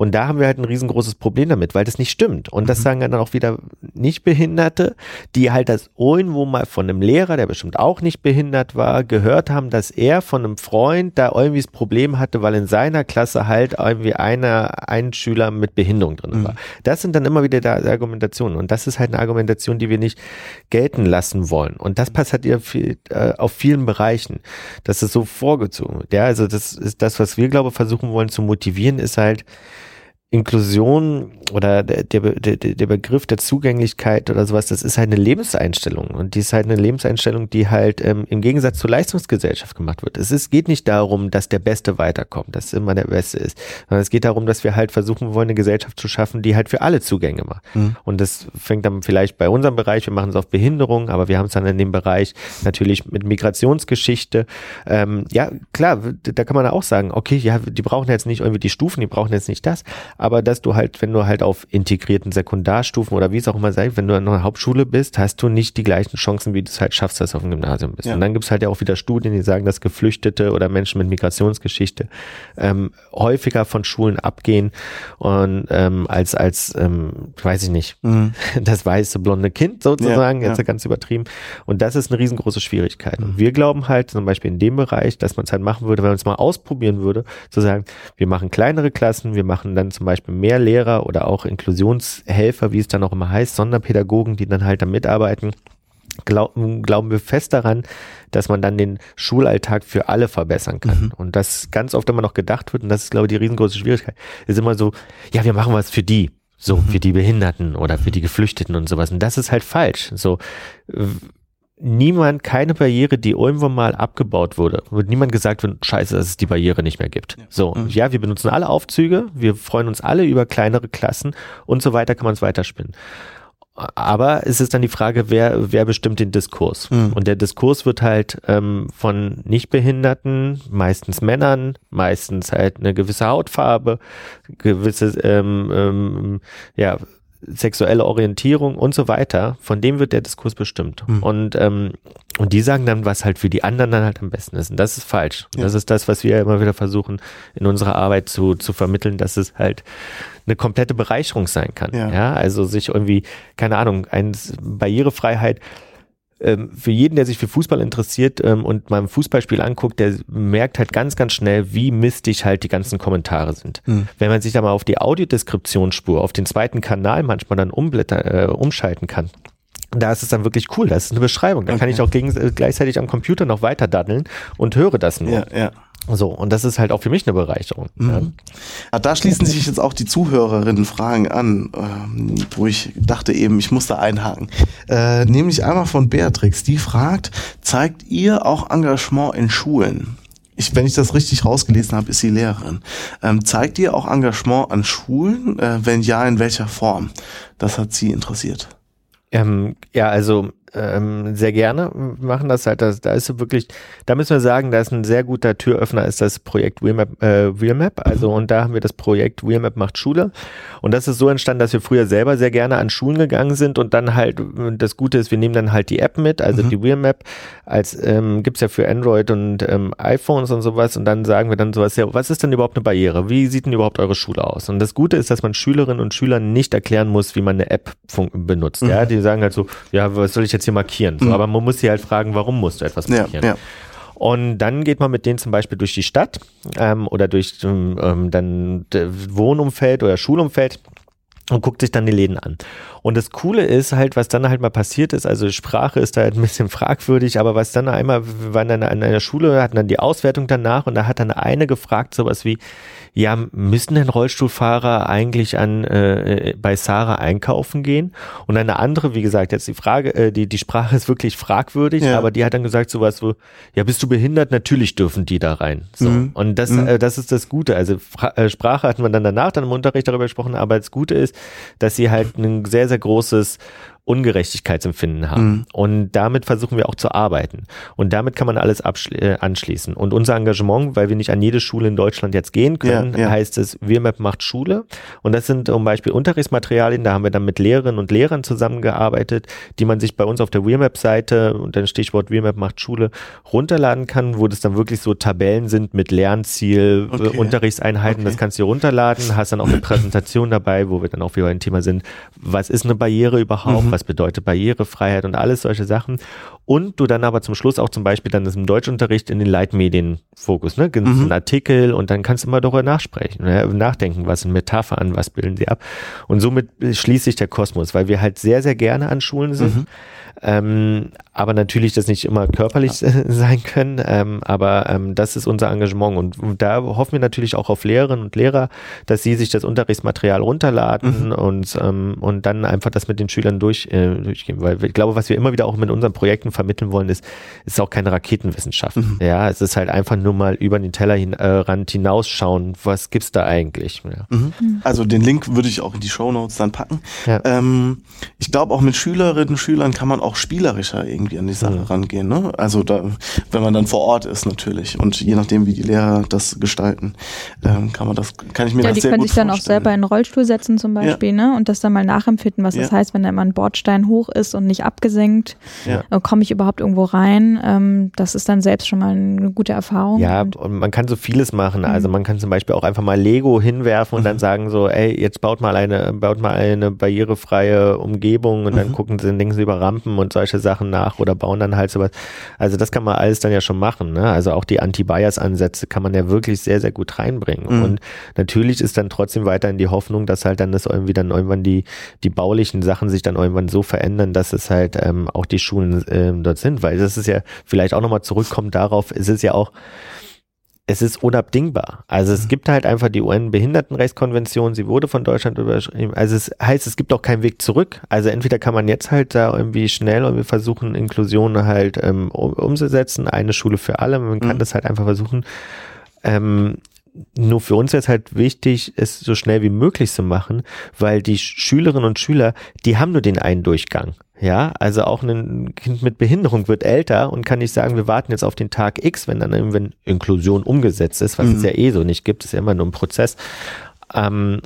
[SPEAKER 4] Und da haben wir halt ein riesengroßes Problem damit, weil das nicht stimmt. Und das mhm. sagen dann auch wieder Nichtbehinderte, die halt das irgendwo mal von einem Lehrer, der bestimmt auch nicht behindert war, gehört haben, dass er von einem Freund da irgendwie das Problem hatte, weil in seiner Klasse halt irgendwie einer, ein Schüler mit Behinderung drin mhm. war. Das sind dann immer wieder da Argumentationen. Und das ist halt eine Argumentation, die wir nicht gelten lassen wollen. Und das passiert ja viel, äh, auf vielen Bereichen. Das ist so vorgezogen. Ja, also das ist das, was wir, glaube versuchen wollen zu motivieren, ist halt, Inklusion oder der, der, der, Begriff der Zugänglichkeit oder sowas, das ist halt eine Lebenseinstellung. Und die ist halt eine Lebenseinstellung, die halt ähm, im Gegensatz zur Leistungsgesellschaft gemacht wird. Es ist, geht nicht darum, dass der Beste weiterkommt, dass immer der Beste ist, sondern es geht darum, dass wir halt versuchen wollen, eine Gesellschaft zu schaffen, die halt für alle Zugänge macht. Mhm. Und das fängt dann vielleicht bei unserem Bereich, wir machen es auf Behinderung, aber wir haben es dann in dem Bereich natürlich mit Migrationsgeschichte. Ähm, ja, klar, da kann man auch sagen, okay, ja, die brauchen jetzt nicht irgendwie die Stufen, die brauchen jetzt nicht das, aber dass du halt, wenn du halt auf integrierten Sekundarstufen oder wie es auch immer sei, wenn du an einer Hauptschule bist, hast du nicht die gleichen Chancen, wie du es halt schaffst, dass du auf dem Gymnasium bist. Ja. Und dann gibt es halt ja auch wieder Studien, die sagen, dass Geflüchtete oder Menschen mit Migrationsgeschichte ähm, häufiger von Schulen abgehen und ähm, als, als ähm, weiß ich nicht, mhm. das weiße blonde Kind sozusagen, ja, jetzt ja. ganz übertrieben. Und das ist eine riesengroße Schwierigkeit. Und mhm. wir glauben halt, zum Beispiel in dem Bereich, dass man es halt machen würde, wenn man es mal ausprobieren würde, zu sagen, wir machen kleinere Klassen, wir machen dann zum Beispiel mehr Lehrer oder auch Inklusionshelfer, wie es dann auch immer heißt, Sonderpädagogen, die dann halt da mitarbeiten, glauben, glauben wir fest daran, dass man dann den Schulalltag für alle verbessern kann. Mhm. Und das ganz oft immer noch gedacht wird, und das ist, glaube ich, die riesengroße Schwierigkeit, ist immer so, ja, wir machen was für die. So, mhm. für die Behinderten oder für die Geflüchteten und sowas. Und das ist halt falsch. So, niemand, keine Barriere, die irgendwann mal abgebaut wurde, wird niemand gesagt wird, scheiße, dass es die Barriere nicht mehr gibt. Ja. So, mhm. ja, wir benutzen alle Aufzüge, wir freuen uns alle über kleinere Klassen und so weiter kann man es weiterspinnen. Aber es ist dann die Frage, wer, wer bestimmt den Diskurs? Mhm. Und der Diskurs wird halt ähm, von Nichtbehinderten, meistens Männern, meistens halt eine gewisse Hautfarbe, gewisse ähm, ähm, ja, sexuelle Orientierung und so weiter, von dem wird der Diskurs bestimmt. Mhm. Und, ähm, und die sagen dann, was halt für die anderen dann halt am besten ist. Und das ist falsch. Ja. Das ist das, was wir immer wieder versuchen, in unserer Arbeit zu, zu vermitteln, dass es halt eine komplette Bereicherung sein kann. Ja, ja also sich irgendwie, keine Ahnung, eine Barrierefreiheit ähm, für jeden, der sich für Fußball interessiert ähm, und mal ein Fußballspiel anguckt, der merkt halt ganz, ganz schnell, wie mistig halt die ganzen Kommentare sind. Mhm. Wenn man sich da mal auf die Audiodeskriptionsspur, auf den zweiten Kanal manchmal dann umblätter, äh, umschalten kann, da ist es dann wirklich cool. Das ist eine Beschreibung. Da okay. kann ich auch gegen, äh, gleichzeitig am Computer noch weiter daddeln und höre das nur.
[SPEAKER 1] Ja, ja.
[SPEAKER 4] So, und das ist halt auch für mich eine Bereicherung. Mhm. Ja.
[SPEAKER 1] Ja, da schließen sich jetzt auch die Zuhörerinnen Fragen an, ähm, wo ich dachte eben, ich muss da einhaken. Äh, nämlich einmal von Beatrix, die fragt, zeigt ihr auch Engagement in Schulen? Ich, wenn ich das richtig rausgelesen habe, ist sie Lehrerin. Ähm, zeigt ihr auch Engagement an Schulen? Äh, wenn ja, in welcher Form? Das hat sie interessiert.
[SPEAKER 4] Ähm, ja, also ähm, sehr gerne machen das halt. Das, da ist wirklich, da müssen wir sagen, da ist ein sehr guter Türöffner, ist das Projekt Wheelmap, äh, Wheelmap. Also und da haben wir das Projekt Wheelmap macht Schule. Und das ist so entstanden, dass wir früher selber sehr gerne an Schulen gegangen sind und dann halt, das Gute ist, wir nehmen dann halt die App mit, also mhm. die Wheelmap, als ähm, gibt ja für Android und ähm, iPhones und sowas und dann sagen wir dann sowas, ja, was ist denn überhaupt eine Barriere? Wie sieht denn überhaupt eure Schule aus? Und das Gute ist, dass man Schülerinnen und Schülern nicht erklären muss, wie man eine App benutzt. Mhm. Ja, die sagen halt so, ja, was soll ich jetzt hier markieren? So, mhm. Aber man muss sie halt fragen, warum musst du etwas markieren? Ja, ja. Und dann geht man mit denen zum Beispiel durch die Stadt ähm, oder durch ähm, dann Wohnumfeld oder Schulumfeld und guckt sich dann die Läden an. Und das Coole ist halt, was dann halt mal passiert ist, also Sprache ist da halt ein bisschen fragwürdig, aber was dann einmal, wir waren dann an einer Schule, hatten dann die Auswertung danach und da hat dann eine gefragt, sowas wie, ja, müssen denn Rollstuhlfahrer eigentlich an äh, bei Sarah einkaufen gehen? Und eine andere, wie gesagt, jetzt die Frage, äh, die, die Sprache ist wirklich fragwürdig, ja. aber die hat dann gesagt sowas so, ja, bist du behindert? Natürlich dürfen die da rein. So. Mhm. Und das, mhm. äh, das ist das Gute. Also Fra äh, Sprache hatten wir dann danach dann im Unterricht darüber gesprochen, aber das Gute ist, dass sie halt ein sehr, sehr großes Ungerechtigkeitsempfinden haben. Mhm. Und damit versuchen wir auch zu arbeiten. Und damit kann man alles äh, anschließen. Und unser Engagement, weil wir nicht an jede Schule in Deutschland jetzt gehen können, ja, ja. heißt es, WIRMAP macht Schule. Und das sind zum Beispiel Unterrichtsmaterialien, da haben wir dann mit Lehrerinnen und Lehrern zusammengearbeitet, die man sich bei uns auf der WIRMAP-Seite unter dem Stichwort WIRMAP macht Schule runterladen kann, wo das dann wirklich so Tabellen sind mit Lernziel, okay. Unterrichtseinheiten, okay. das kannst du runterladen, hast dann auch eine Präsentation dabei, wo wir dann auch wieder ein Thema sind, was ist eine Barriere überhaupt, mhm. Was bedeutet Barrierefreiheit und alles solche Sachen. Und du dann aber zum Schluss auch zum Beispiel dann das im Deutschunterricht in den Leitmedienfokus, ne? Mhm. Ein Artikel und dann kannst du immer darüber nachsprechen, ne? nachdenken, was sind Metaphern, was bilden sie ab. Und somit schließt sich der Kosmos, weil wir halt sehr, sehr gerne an Schulen sind. Mhm. Ähm, aber natürlich das nicht immer körperlich ja. sein können. Ähm, aber ähm, das ist unser Engagement. Und, und, da hoffen wir natürlich auch auf Lehrerinnen und Lehrer, dass sie sich das Unterrichtsmaterial runterladen mhm. und, ähm, und dann einfach das mit den Schülern durch, äh, durchgehen. Weil ich glaube, was wir immer wieder auch mit unseren Projekten vermitteln wollen, ist, ist auch keine Raketenwissenschaft. Mhm. Ja, es ist halt einfach nur mal über den Tellerrand äh, hinausschauen, was gibt's da eigentlich. Ja.
[SPEAKER 1] Mhm. mhm. Also den Link würde ich auch in die Show Notes dann packen. Ja. Ähm, ich glaube, auch mit Schülerinnen und Schülern kann man auch spielerischer irgendwie an die Sache mhm. rangehen. Ne? Also da, wenn man dann vor Ort ist natürlich und je nachdem, wie die Lehrer das gestalten, ähm, kann man das, kann ich mir ja, das sehr gut vorstellen.
[SPEAKER 3] die können sich dann auch selber in einen Rollstuhl setzen zum Beispiel, ja. ne? Und das dann mal nachempfinden, was ja. das heißt, wenn da immer ein Bordstein hoch ist und nicht abgesenkt. Ja. Äh, Komme ich überhaupt irgendwo rein? Ähm, das ist dann selbst schon mal eine gute Erfahrung.
[SPEAKER 4] Ja, und, und man kann so vieles machen. Also mhm. man kann zum Beispiel auch einfach mal Lego hinwerfen und mhm. dann sagen so, ey, jetzt baut mal eine, baut mal eine barrierefreie Umgebung und dann mhm. gucken sie, denken sie über Rampen und solche Sachen nach oder bauen dann halt sowas. Also das kann man alles dann ja schon machen. Ne? Also auch die Anti-Bias-Ansätze kann man ja wirklich sehr, sehr gut reinbringen. Mhm. Und natürlich ist dann trotzdem weiterhin die Hoffnung, dass halt dann das irgendwie dann irgendwann die, die baulichen Sachen sich dann irgendwann so verändern, dass es halt ähm, auch die Schulen ähm, dort sind. Weil das ist ja vielleicht auch nochmal zurückkommt darauf, es ist ja auch, es ist unabdingbar. Also es mhm. gibt halt einfach die UN-Behindertenrechtskonvention, sie wurde von Deutschland überschrieben. Also es heißt, es gibt auch keinen Weg zurück. Also entweder kann man jetzt halt da irgendwie schnell irgendwie versuchen, Inklusion halt ähm, umzusetzen, eine Schule für alle. Man kann mhm. das halt einfach versuchen. Ähm, nur für uns ist halt wichtig, es so schnell wie möglich zu machen, weil die Schülerinnen und Schüler, die haben nur den einen Durchgang. Ja, also auch ein Kind mit Behinderung wird älter und kann nicht sagen, wir warten jetzt auf den Tag X, wenn dann irgendwann Inklusion umgesetzt ist, was mhm. es ja eh so nicht gibt, ist ja immer nur ein Prozess. Ähm,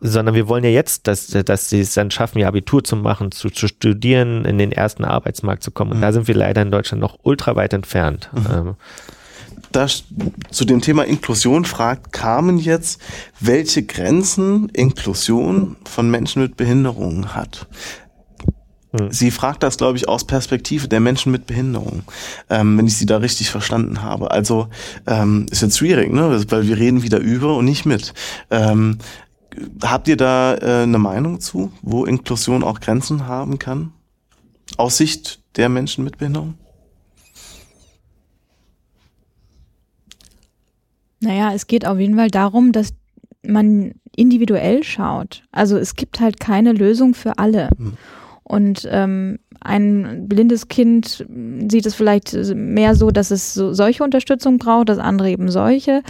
[SPEAKER 4] sondern wir wollen ja jetzt, dass, dass sie es dann schaffen, ihr Abitur zu machen, zu, zu studieren, in den ersten Arbeitsmarkt zu kommen. Und mhm. da sind wir leider in Deutschland noch ultra weit entfernt. Mhm. Ähm,
[SPEAKER 1] das, zu dem Thema Inklusion fragt Carmen jetzt, welche Grenzen Inklusion von Menschen mit Behinderungen hat. Hm. Sie fragt das, glaube ich, aus Perspektive der Menschen mit Behinderung, ähm, wenn ich sie da richtig verstanden habe. Also ähm, ist jetzt schwierig, ne? weil wir reden wieder über und nicht mit. Ähm, habt ihr da äh, eine Meinung zu, wo Inklusion auch Grenzen haben kann? Aus Sicht der Menschen mit Behinderung?
[SPEAKER 3] Naja, es geht auf jeden Fall darum, dass man individuell schaut. Also es gibt halt keine Lösung für alle. Mhm. Und ähm, ein blindes Kind sieht es vielleicht mehr so, dass es so solche Unterstützung braucht, das andere eben solche.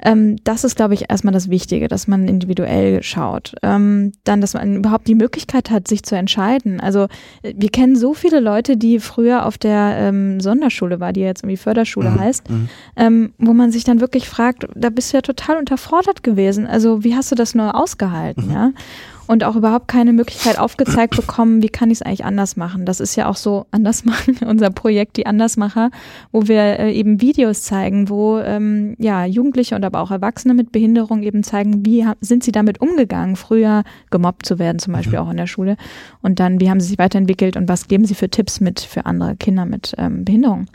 [SPEAKER 3] Ähm, das ist, glaube ich, erstmal das Wichtige, dass man individuell schaut. Ähm, dann, dass man überhaupt die Möglichkeit hat, sich zu entscheiden. Also wir kennen so viele Leute, die früher auf der ähm, Sonderschule war, die jetzt irgendwie Förderschule mhm. heißt, mhm. Ähm, wo man sich dann wirklich fragt, da bist du ja total unterfordert gewesen. Also wie hast du das nur ausgehalten, mhm. ja? Und auch überhaupt keine Möglichkeit aufgezeigt bekommen, wie kann ich es eigentlich anders machen. Das ist ja auch so anders machen, unser Projekt Die Andersmacher, wo wir äh, eben Videos zeigen, wo ähm, ja Jugendliche und aber auch Erwachsene mit Behinderung eben zeigen, wie sind sie damit umgegangen, früher gemobbt zu werden, zum Beispiel mhm. auch in der Schule. Und dann, wie haben sie sich weiterentwickelt und was geben sie für Tipps mit für andere Kinder mit ähm, Behinderung.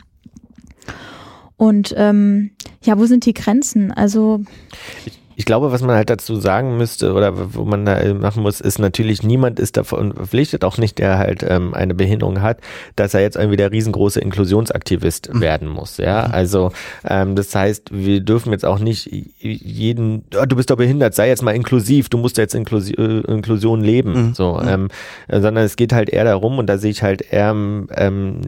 [SPEAKER 3] Und ähm, ja, wo sind die Grenzen? Also
[SPEAKER 4] ich ich glaube, was man halt dazu sagen müsste oder wo man da machen muss, ist natürlich, niemand ist davon verpflichtet, auch nicht der halt ähm, eine Behinderung hat, dass er jetzt irgendwie der riesengroße Inklusionsaktivist mhm. werden muss. Ja, mhm. also ähm, das heißt, wir dürfen jetzt auch nicht jeden, oh, du bist doch behindert, sei jetzt mal inklusiv, du musst jetzt Inklusi äh, Inklusion leben. Mhm. So, mhm. ähm, sondern es geht halt eher darum, und da sehe ich halt eher ähm,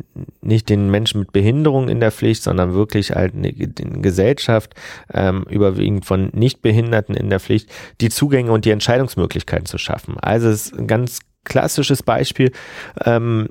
[SPEAKER 4] nicht den Menschen mit Behinderung in der Pflicht, sondern wirklich halt eine, eine Gesellschaft ähm, überwiegend von nicht Behinderten in der Pflicht, die Zugänge und die Entscheidungsmöglichkeiten zu schaffen. Also es ist ein ganz klassisches Beispiel, ähm,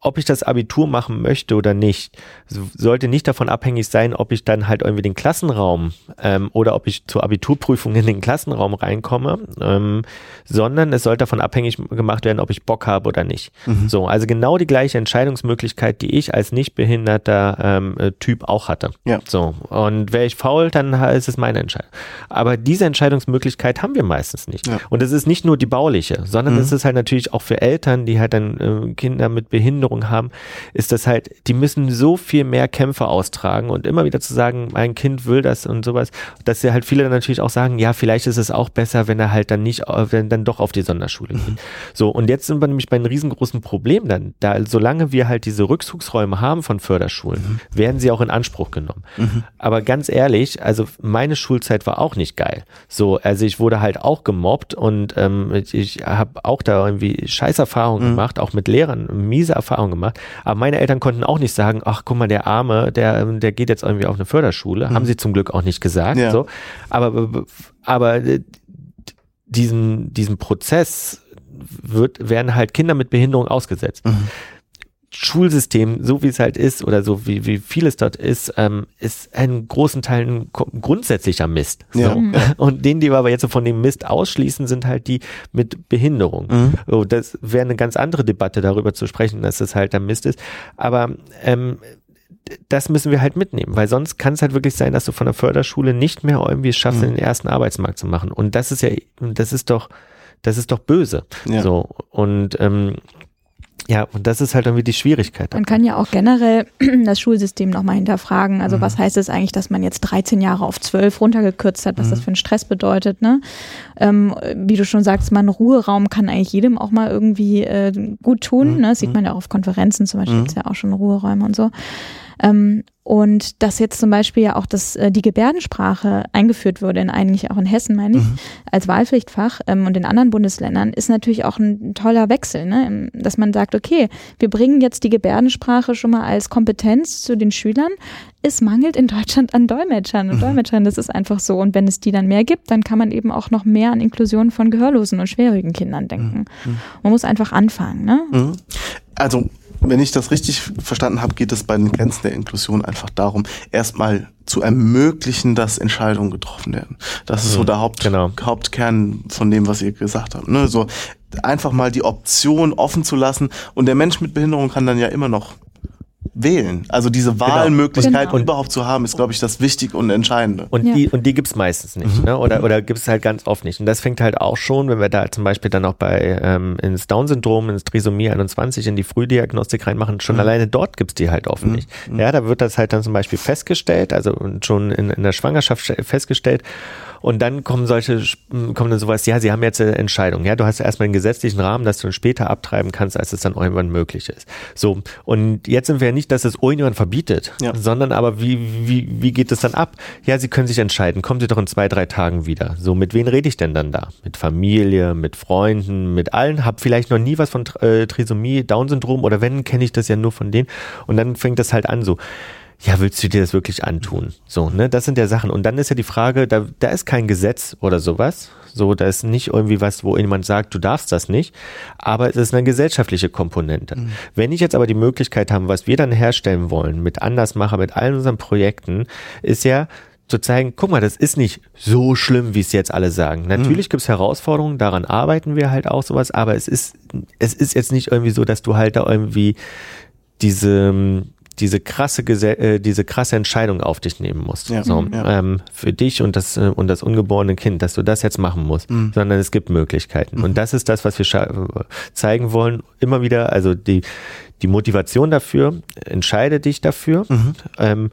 [SPEAKER 4] ob ich das Abitur machen möchte oder nicht, sollte nicht davon abhängig sein, ob ich dann halt irgendwie den Klassenraum ähm, oder ob ich zur Abiturprüfung in den Klassenraum reinkomme, ähm, sondern es sollte davon abhängig gemacht werden, ob ich Bock habe oder nicht. Mhm. So, also genau die gleiche Entscheidungsmöglichkeit, die ich als nicht behinderter ähm, äh, Typ auch hatte. Ja. So, und wäre ich faul, dann ist es meine Entscheidung. Aber diese Entscheidungsmöglichkeit haben wir meistens nicht. Ja. Und es ist nicht nur die bauliche, sondern mhm. es ist halt natürlich auch für Eltern, die halt dann äh, Kinder mit Behinderung Behinderung haben, ist das halt, die müssen so viel mehr Kämpfe austragen und immer wieder zu sagen, mein Kind will das und sowas, dass ja halt viele dann natürlich auch sagen, ja, vielleicht ist es auch besser, wenn er halt dann nicht, wenn dann doch auf die Sonderschule geht. Mhm. So, und jetzt sind wir nämlich bei einem riesengroßen Problem dann, da solange wir halt diese Rückzugsräume haben von Förderschulen, mhm. werden sie auch in Anspruch genommen. Mhm. Aber ganz ehrlich, also meine Schulzeit war auch nicht geil. So, also ich wurde halt auch gemobbt und ähm, ich, ich habe auch da irgendwie Scheißerfahrungen mhm. gemacht, auch mit Lehrern, miese Erfahrungen Erfahrung gemacht. Aber meine Eltern konnten auch nicht sagen, ach guck mal, der Arme, der, der geht jetzt irgendwie auf eine Förderschule. Mhm. Haben sie zum Glück auch nicht gesagt. Ja. So. Aber, aber äh, diesen, diesen Prozess wird, werden halt Kinder mit Behinderung ausgesetzt. Mhm. Schulsystem, so wie es halt ist oder so wie, wie vieles dort ist, ähm, ist in großen Teilen grundsätzlicher Mist. So. Ja. Und den, die wir aber jetzt so von dem Mist ausschließen, sind halt die mit Behinderung. Mhm. So, das wäre eine ganz andere Debatte, darüber zu sprechen, dass das halt der Mist ist. Aber ähm, das müssen wir halt mitnehmen, weil sonst kann es halt wirklich sein, dass du von der Förderschule nicht mehr irgendwie schaffst, mhm. den ersten Arbeitsmarkt zu machen. Und das ist ja, das ist doch, das ist doch böse. Ja. So. Und ähm, ja, und das ist halt irgendwie die Schwierigkeit.
[SPEAKER 3] Man kann ja auch generell das Schulsystem nochmal hinterfragen. Also mhm. was heißt es eigentlich, dass man jetzt 13 Jahre auf 12 runtergekürzt hat, was mhm. das für einen Stress bedeutet, ne? Ähm, wie du schon sagst, man Ruheraum kann eigentlich jedem auch mal irgendwie äh, gut tun. Mhm. Ne? Das sieht mhm. man ja auch auf Konferenzen zum Beispiel, mhm. gibt's ja auch schon Ruheräume und so. Ähm, und dass jetzt zum Beispiel ja auch das, äh, die Gebärdensprache eingeführt wurde, in eigentlich auch in Hessen, meine ich, mhm. als Wahlpflichtfach ähm, und in anderen Bundesländern, ist natürlich auch ein toller Wechsel, ne? dass man sagt, okay, wir bringen jetzt die Gebärdensprache schon mal als Kompetenz zu den Schülern. Es mangelt in Deutschland an Dolmetschern und mhm. Dolmetschern, das ist einfach so. Und wenn es die dann mehr gibt, dann kann man eben auch noch mehr an Inklusion von gehörlosen und schwerhörigen Kindern denken. Mhm. Man muss einfach anfangen. Ne?
[SPEAKER 1] Mhm. Also wenn ich das richtig verstanden habe, geht es bei den Grenzen der Inklusion einfach darum, erstmal zu ermöglichen, dass Entscheidungen getroffen werden. Das ist so mhm, der Haupt, genau. Hauptkern von dem, was ihr gesagt habt. Ne? So einfach mal die Option offen zu lassen und der Mensch mit Behinderung kann dann ja immer noch wählen. Also diese genau. Wahlmöglichkeit genau. überhaupt zu haben, ist, glaube ich, das Wichtige und Entscheidende.
[SPEAKER 4] Und ja. die, und die gibt's meistens nicht, mhm. ne? Oder, oder gibt's halt ganz oft nicht. Und das fängt halt auch schon, wenn wir da zum Beispiel dann auch bei ähm, ins Down-Syndrom, ins Trisomie 21, in die Frühdiagnostik reinmachen, schon mhm. alleine dort gibt's die halt oft mhm. nicht. Ja, da wird das halt dann zum Beispiel festgestellt, also schon in, in der Schwangerschaft festgestellt. Und dann kommen solche, kommen dann sowas, ja, sie haben jetzt eine Entscheidung. Ja, du hast ja erstmal einen gesetzlichen Rahmen, dass du dann später abtreiben kannst, als es dann irgendwann möglich ist. So. Und jetzt sind wir ja nicht, dass es irgendjemand verbietet, ja. sondern aber wie, wie, wie geht es dann ab? Ja, sie können sich entscheiden. Kommen sie doch in zwei, drei Tagen wieder. So, mit wem rede ich denn dann da? Mit Familie, mit Freunden, mit allen? Hab vielleicht noch nie was von äh, Trisomie, Down-Syndrom oder wenn, kenne ich das ja nur von denen. Und dann fängt das halt an so ja, willst du dir das wirklich antun? So, ne, das sind ja Sachen. Und dann ist ja die Frage, da, da ist kein Gesetz oder sowas. So, da ist nicht irgendwie was, wo jemand sagt, du darfst das nicht. Aber es ist eine gesellschaftliche Komponente. Mhm. Wenn ich jetzt aber die Möglichkeit habe, was wir dann herstellen wollen, mit Andersmacher, mit allen unseren Projekten, ist ja, zu zeigen, guck mal, das ist nicht so schlimm, wie es jetzt alle sagen. Natürlich mhm. gibt es Herausforderungen, daran arbeiten wir halt auch sowas, aber es ist, es ist jetzt nicht irgendwie so, dass du halt da irgendwie diese, diese krasse äh, diese krasse Entscheidung auf dich nehmen musst. Ja, so, ja. Ähm, für dich und das äh, und das ungeborene Kind, dass du das jetzt machen musst, mhm. sondern es gibt Möglichkeiten. Mhm. Und das ist das, was wir zeigen wollen. Immer wieder, also die die Motivation dafür, entscheide dich dafür. Mhm. Ähm,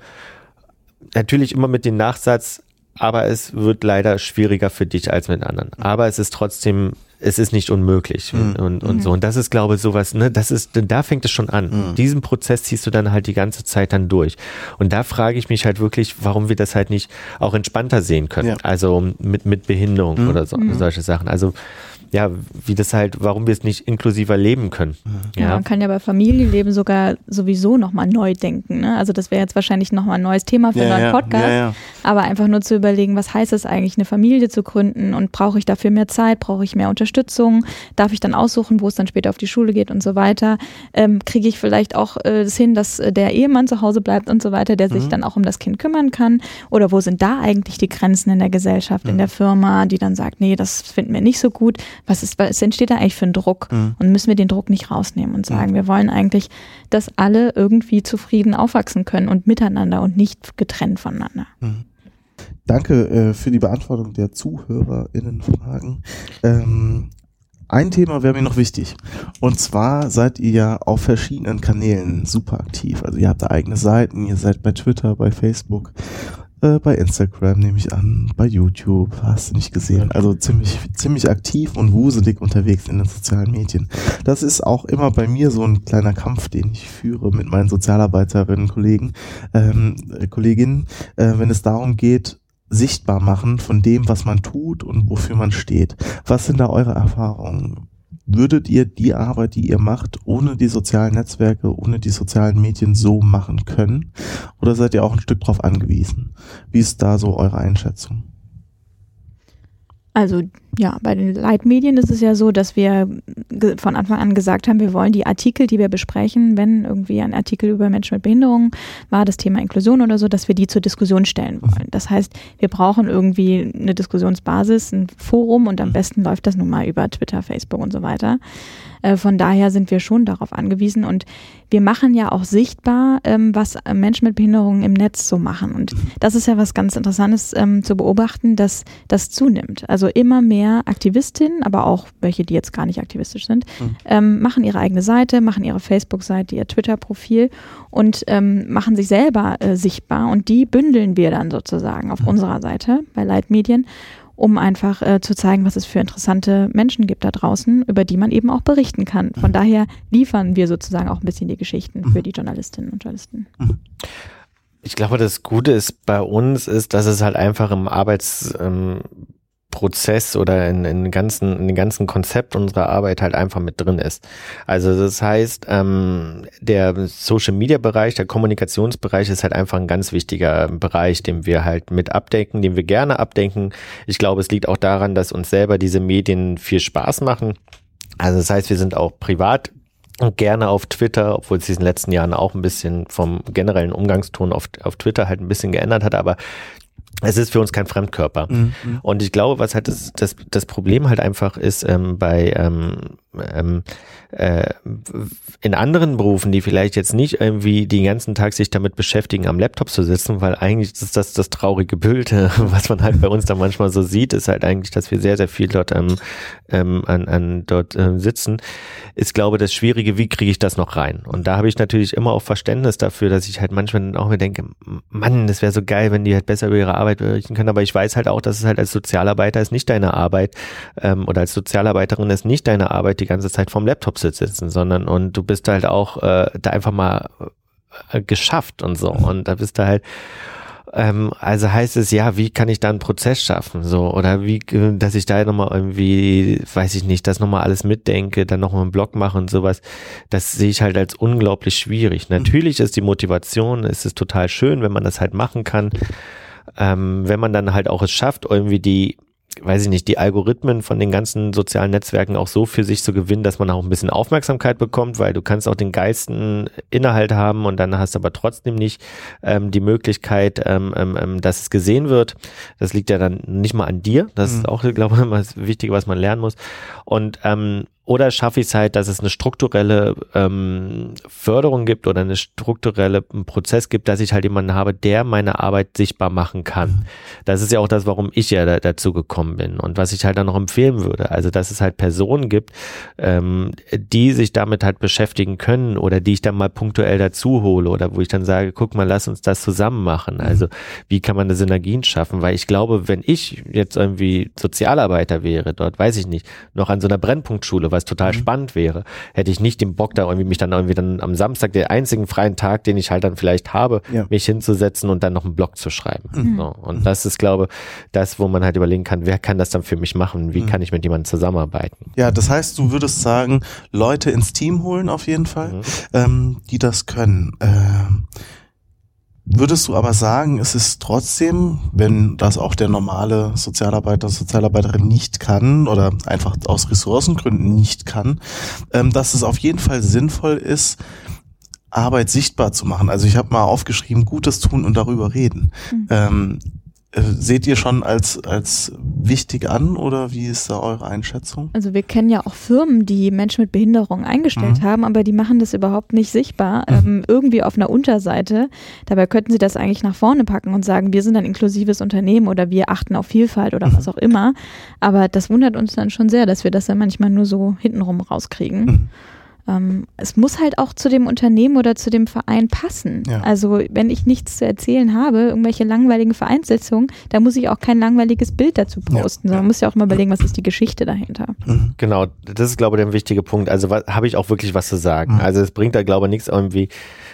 [SPEAKER 4] natürlich immer mit dem Nachsatz, aber es wird leider schwieriger für dich als mit anderen. Aber es ist trotzdem es ist nicht unmöglich mhm. und, und mhm. so. Und das ist, glaube ich, sowas, ne, das ist, da fängt es schon an. Mhm. Diesen Prozess ziehst du dann halt die ganze Zeit dann durch. Und da frage ich mich halt wirklich, warum wir das halt nicht auch entspannter sehen können. Ja. Also mit, mit Behinderung mhm. oder so, mhm. solche Sachen. Also, ja, wie das halt, warum wir es nicht inklusiver leben können.
[SPEAKER 3] Ja, ja man kann ja bei Familienleben sogar sowieso nochmal neu denken. Ne? Also das wäre jetzt wahrscheinlich nochmal ein neues Thema für ja, einen neuen Podcast. Ja, aber einfach nur zu überlegen, was heißt es eigentlich, eine Familie zu gründen und brauche ich dafür mehr Zeit, brauche ich mehr Unterstützung, darf ich dann aussuchen, wo es dann später auf die Schule geht und so weiter, ähm, kriege ich vielleicht auch äh, das hin, dass äh, der Ehemann zu Hause bleibt und so weiter, der sich mhm. dann auch um das Kind kümmern kann oder wo sind da eigentlich die Grenzen in der Gesellschaft, mhm. in der Firma, die dann sagt, nee, das finden wir nicht so gut, was ist, was entsteht da eigentlich für ein Druck mhm. und müssen wir den Druck nicht rausnehmen und sagen, wir wollen eigentlich, dass alle irgendwie zufrieden aufwachsen können und miteinander und nicht getrennt voneinander. Mhm.
[SPEAKER 1] Danke äh, für die Beantwortung der ZuhörerInnen-Fragen. Ähm, ein Thema wäre mir noch wichtig. Und zwar seid ihr ja auf verschiedenen Kanälen super aktiv. Also ihr habt da eigene Seiten, ihr seid bei Twitter, bei Facebook, äh, bei Instagram nehme ich an, bei YouTube, hast du nicht gesehen. Also ziemlich, ziemlich aktiv und wuselig unterwegs in den sozialen Medien. Das ist auch immer bei mir so ein kleiner Kampf, den ich führe mit meinen Sozialarbeiterinnen, Kollegen, ähm, Kolleginnen, äh, wenn es darum geht, sichtbar machen von dem, was man tut und wofür man steht. Was sind da eure Erfahrungen? Würdet ihr die Arbeit, die ihr macht, ohne die sozialen Netzwerke, ohne die sozialen Medien so machen können? Oder seid ihr auch ein Stück drauf angewiesen? Wie ist da so eure Einschätzung?
[SPEAKER 3] Also ja, bei den Leitmedien ist es ja so, dass wir von Anfang an gesagt haben, wir wollen die Artikel, die wir besprechen, wenn irgendwie ein Artikel über Menschen mit Behinderungen war, das Thema Inklusion oder so, dass wir die zur Diskussion stellen wollen. Das heißt, wir brauchen irgendwie eine Diskussionsbasis, ein Forum und am besten läuft das nun mal über Twitter, Facebook und so weiter. Äh, von daher sind wir schon darauf angewiesen und wir machen ja auch sichtbar, ähm, was Menschen mit Behinderungen im Netz so machen. Und das ist ja was ganz Interessantes ähm, zu beobachten, dass das zunimmt. Also immer mehr Aktivistinnen, aber auch welche, die jetzt gar nicht aktivistisch sind, mhm. ähm, machen ihre eigene Seite, machen ihre Facebook-Seite, ihr Twitter-Profil und machen sich selber äh, sichtbar und die bündeln wir dann sozusagen auf mhm. unserer Seite bei Leitmedien um einfach äh, zu zeigen, was es für interessante Menschen gibt da draußen, über die man eben auch berichten kann. Von mhm. daher liefern wir sozusagen auch ein bisschen die Geschichten mhm. für die Journalistinnen und Journalisten. Mhm.
[SPEAKER 4] Ich glaube, das Gute ist bei uns ist, dass es halt einfach im Arbeits ähm, Prozess oder in, in, ganzen, in den ganzen Konzept unserer Arbeit halt einfach mit drin ist. Also das heißt, ähm, der Social Media Bereich, der Kommunikationsbereich ist halt einfach ein ganz wichtiger Bereich, den wir halt mit abdecken, den wir gerne abdenken. Ich glaube, es liegt auch daran, dass uns selber diese Medien viel Spaß machen. Also das heißt, wir sind auch privat gerne auf Twitter, obwohl es in den letzten Jahren auch ein bisschen vom generellen Umgangston auf, auf Twitter halt ein bisschen geändert hat, aber es ist für uns kein Fremdkörper. Mhm. Und ich glaube, was halt das, das, das Problem halt einfach ist ähm, bei ähm, ähm, äh, in anderen Berufen, die vielleicht jetzt nicht irgendwie den ganzen Tag sich damit beschäftigen, am Laptop zu sitzen, weil eigentlich ist das das traurige Bild, was man halt bei uns da manchmal so sieht, ist halt eigentlich, dass wir sehr, sehr viel dort ähm, ähm, an, an dort ähm, sitzen, ist, glaube das Schwierige, wie kriege ich das noch rein? Und da habe ich natürlich immer auch Verständnis dafür, dass ich halt manchmal auch mir denke, Mann, das wäre so geil, wenn die halt besser über ihre Arbeit berichten können, aber ich weiß halt auch, dass es halt als Sozialarbeiter ist nicht deine Arbeit ähm, oder als Sozialarbeiterin ist nicht deine Arbeit, die ganze Zeit vom Laptop sitzen, sondern und du bist halt auch äh, da einfach mal äh, geschafft und so. Und da bist du halt, ähm, also heißt es, ja, wie kann ich da einen Prozess schaffen? So, oder wie, dass ich da nochmal irgendwie, weiß ich nicht, das nochmal alles mitdenke, dann nochmal einen Blog mache und sowas, das sehe ich halt als unglaublich schwierig. Natürlich ist die Motivation, ist es total schön, wenn man das halt machen kann. Ähm, wenn man dann halt auch es schafft, irgendwie die weiß ich nicht, die Algorithmen von den ganzen sozialen Netzwerken auch so für sich zu gewinnen, dass man auch ein bisschen Aufmerksamkeit bekommt, weil du kannst auch den geilsten Inhalt haben und dann hast du aber trotzdem nicht ähm, die Möglichkeit, ähm, ähm, ähm dass es gesehen wird. Das liegt ja dann nicht mal an dir. Das mhm. ist auch, glaube ich, immer das Wichtige, was man lernen muss. Und ähm, oder schaffe ich es halt, dass es eine strukturelle ähm, Förderung gibt oder eine strukturelle Prozess gibt, dass ich halt jemanden habe, der meine Arbeit sichtbar machen kann. Mhm. Das ist ja auch das, warum ich ja da, dazu gekommen bin und was ich halt dann noch empfehlen würde. Also, dass es halt Personen gibt, ähm, die sich damit halt beschäftigen können oder die ich dann mal punktuell dazu hole oder wo ich dann sage, guck mal, lass uns das zusammen machen. Mhm. Also, wie kann man da Synergien schaffen? Weil ich glaube, wenn ich jetzt irgendwie Sozialarbeiter wäre, dort weiß ich nicht, noch an so einer Brennpunktschule, was total mhm. spannend wäre, hätte ich nicht den Bock da irgendwie mich dann irgendwie dann am Samstag, der einzigen freien Tag, den ich halt dann vielleicht habe, ja. mich hinzusetzen und dann noch einen Blog zu schreiben. Mhm. So. Und mhm. das ist, glaube das, wo man halt überlegen kann, wer kann das dann für mich machen? Wie mhm. kann ich mit jemandem zusammenarbeiten?
[SPEAKER 1] Ja, das heißt, du würdest sagen, Leute ins Team holen auf jeden Fall, mhm. ähm, die das können. Ähm, Würdest du aber sagen, es ist trotzdem, wenn das auch der normale Sozialarbeiter, Sozialarbeiterin nicht kann oder einfach aus Ressourcengründen nicht kann, ähm, dass es auf jeden Fall sinnvoll ist, Arbeit sichtbar zu machen. Also ich habe mal aufgeschrieben, Gutes tun und darüber reden. Mhm. Seht ihr schon als, als wichtig an oder wie ist da eure Einschätzung?
[SPEAKER 3] Also wir kennen ja auch Firmen, die Menschen mit Behinderung eingestellt mhm. haben, aber die machen das überhaupt nicht sichtbar, mhm. ähm, irgendwie auf einer Unterseite. Dabei könnten sie das eigentlich nach vorne packen und sagen, wir sind ein inklusives Unternehmen oder wir achten auf Vielfalt oder mhm. was auch immer. Aber das wundert uns dann schon sehr, dass wir das dann manchmal nur so hintenrum rauskriegen. Ähm, es muss halt auch zu dem Unternehmen oder zu dem Verein passen. Ja. Also wenn ich nichts zu erzählen habe, irgendwelche langweiligen Vereinssitzungen, da muss ich auch kein langweiliges Bild dazu posten, ja. sondern man muss ja auch mal überlegen, was ist die Geschichte dahinter.
[SPEAKER 4] Mhm. Genau, das ist glaube ich der wichtige Punkt. Also habe ich auch wirklich was zu sagen. Mhm. Also es bringt da glaube ich nichts irgendwie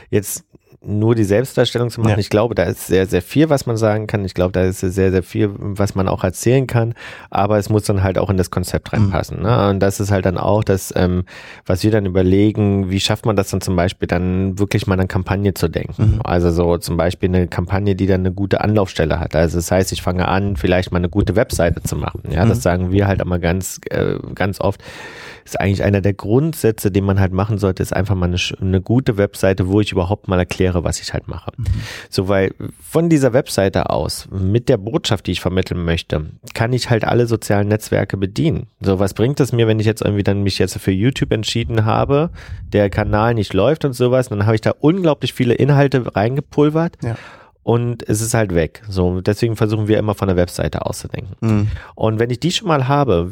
[SPEAKER 4] jetzt nur die Selbstdarstellung zu machen. Ja. Ich glaube, da ist sehr, sehr viel, was man sagen kann. Ich glaube, da ist sehr, sehr viel, was man auch erzählen kann. Aber es muss dann halt auch in das Konzept mhm. reinpassen. Mhm. Ne? Und das ist halt dann auch das, ähm, was wir dann überlegen, wie schafft man das dann zum Beispiel dann wirklich mal eine Kampagne zu denken. Mhm. Also so zum Beispiel eine Kampagne, die dann eine gute Anlaufstelle hat. Also das heißt, ich fange an, vielleicht mal eine gute Webseite zu machen. Ja, mhm. das sagen wir halt immer ganz, äh, ganz oft ist eigentlich einer der Grundsätze, den man halt machen sollte, ist einfach mal eine, eine gute Webseite, wo ich überhaupt mal erkläre, was ich halt mache. Mhm. So, weil von dieser Webseite aus, mit der Botschaft, die ich vermitteln möchte, kann ich halt alle sozialen Netzwerke bedienen. So, was bringt es mir, wenn ich jetzt irgendwie dann mich jetzt für YouTube entschieden habe, der Kanal nicht läuft und sowas, dann habe ich da unglaublich viele Inhalte reingepulvert. Ja und es ist halt weg. So, deswegen versuchen wir immer von der Webseite auszudenken. Mhm. Und wenn ich die schon mal habe,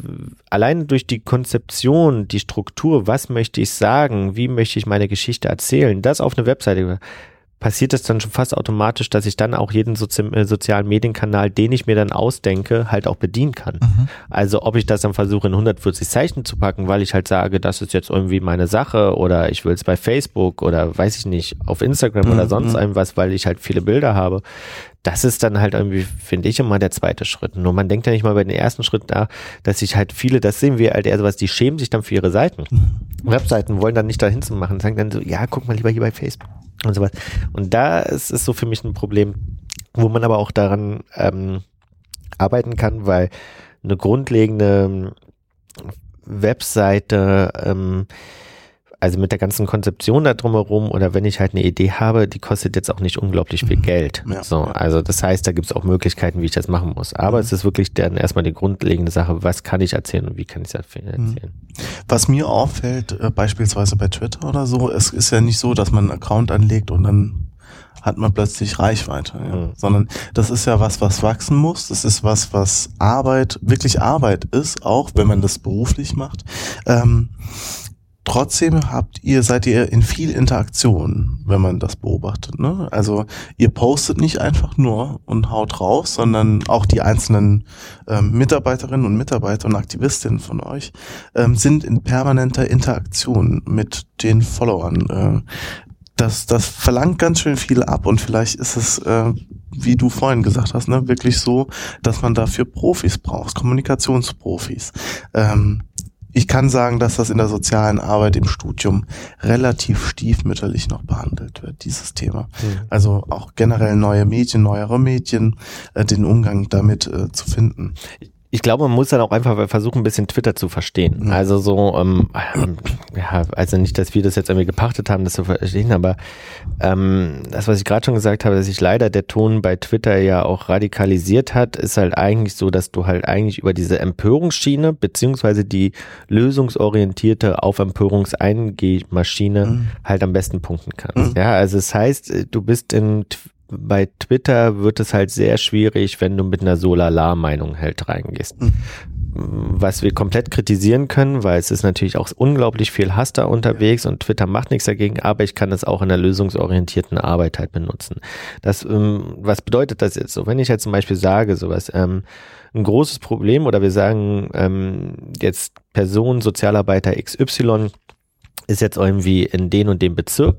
[SPEAKER 4] allein durch die Konzeption, die Struktur, was möchte ich sagen, wie möchte ich meine Geschichte erzählen, das auf eine Webseite passiert es dann schon fast automatisch, dass ich dann auch jeden Sozi äh, sozialen Medienkanal, den ich mir dann ausdenke, halt auch bedienen kann. Mhm. Also ob ich das dann versuche in 140 Zeichen zu packen, weil ich halt sage, das ist jetzt irgendwie meine Sache oder ich will es bei Facebook oder weiß ich nicht, auf Instagram mhm. oder sonst irgendwas, weil ich halt viele Bilder habe. Das ist dann halt irgendwie, finde ich, immer der zweite Schritt. Nur man denkt ja nicht mal bei den ersten Schritt da, dass sich halt viele, das sehen wir halt eher sowas, die schämen sich dann für ihre Seiten. Webseiten wollen dann nicht dahin zu machen, sagen dann so, ja, guck mal lieber hier bei Facebook und so was. Und da ist es so für mich ein Problem, wo man aber auch daran ähm, arbeiten kann, weil eine grundlegende Webseite, ähm, also mit der ganzen Konzeption da drumherum oder wenn ich halt eine Idee habe, die kostet jetzt auch nicht unglaublich viel mhm. Geld. Ja, so, also das heißt, da gibt es auch Möglichkeiten, wie ich das machen muss. Aber mhm. es ist wirklich dann erstmal die grundlegende Sache, was kann ich erzählen und wie kann ich es mhm. erzählen.
[SPEAKER 1] Was mir auffällt, äh, beispielsweise bei Twitter oder so, es ist ja nicht so, dass man einen Account anlegt und dann hat man plötzlich Reichweite, ja. mhm. sondern das ist ja was, was wachsen muss. Das ist was, was Arbeit, wirklich Arbeit ist, auch wenn man das beruflich macht. Ähm, Trotzdem habt ihr, seid ihr in viel Interaktion, wenn man das beobachtet. Ne? Also ihr postet nicht einfach nur und haut raus, sondern auch die einzelnen ähm, Mitarbeiterinnen und Mitarbeiter und Aktivistinnen von euch ähm, sind in permanenter Interaktion mit den Followern. Äh, das, das verlangt ganz schön viel ab und vielleicht ist es, äh, wie du vorhin gesagt hast, ne, wirklich so, dass man dafür Profis braucht, Kommunikationsprofis. Ähm, ich kann sagen, dass das in der sozialen Arbeit im Studium relativ stiefmütterlich noch behandelt wird, dieses Thema. Mhm. Also auch generell neue Medien, neuere Medien, äh, den Umgang damit äh, zu finden
[SPEAKER 4] ich glaube, man muss dann auch einfach versuchen, ein bisschen Twitter zu verstehen. Mhm. Also so, ähm, ja, also nicht, dass wir das jetzt irgendwie gepachtet haben, das zu verstehen, aber ähm, das, was ich gerade schon gesagt habe, dass sich leider der Ton bei Twitter ja auch radikalisiert hat, ist halt eigentlich so, dass du halt eigentlich über diese Empörungsschiene beziehungsweise die lösungsorientierte auf Empörungseingehmaschine mhm. halt am besten punkten kannst. Mhm. Ja, also es das heißt, du bist in bei Twitter wird es halt sehr schwierig, wenn du mit einer Solala-Meinung halt reingehst. Mhm. Was wir komplett kritisieren können, weil es ist natürlich auch unglaublich viel Hass da unterwegs und Twitter macht nichts dagegen, aber ich kann es auch in der lösungsorientierten Arbeit halt benutzen. Das, ähm, was bedeutet das jetzt so? Wenn ich jetzt zum Beispiel sage, sowas, ähm, ein großes Problem oder wir sagen ähm, jetzt Person, Sozialarbeiter XY ist jetzt irgendwie in den und dem Bezirk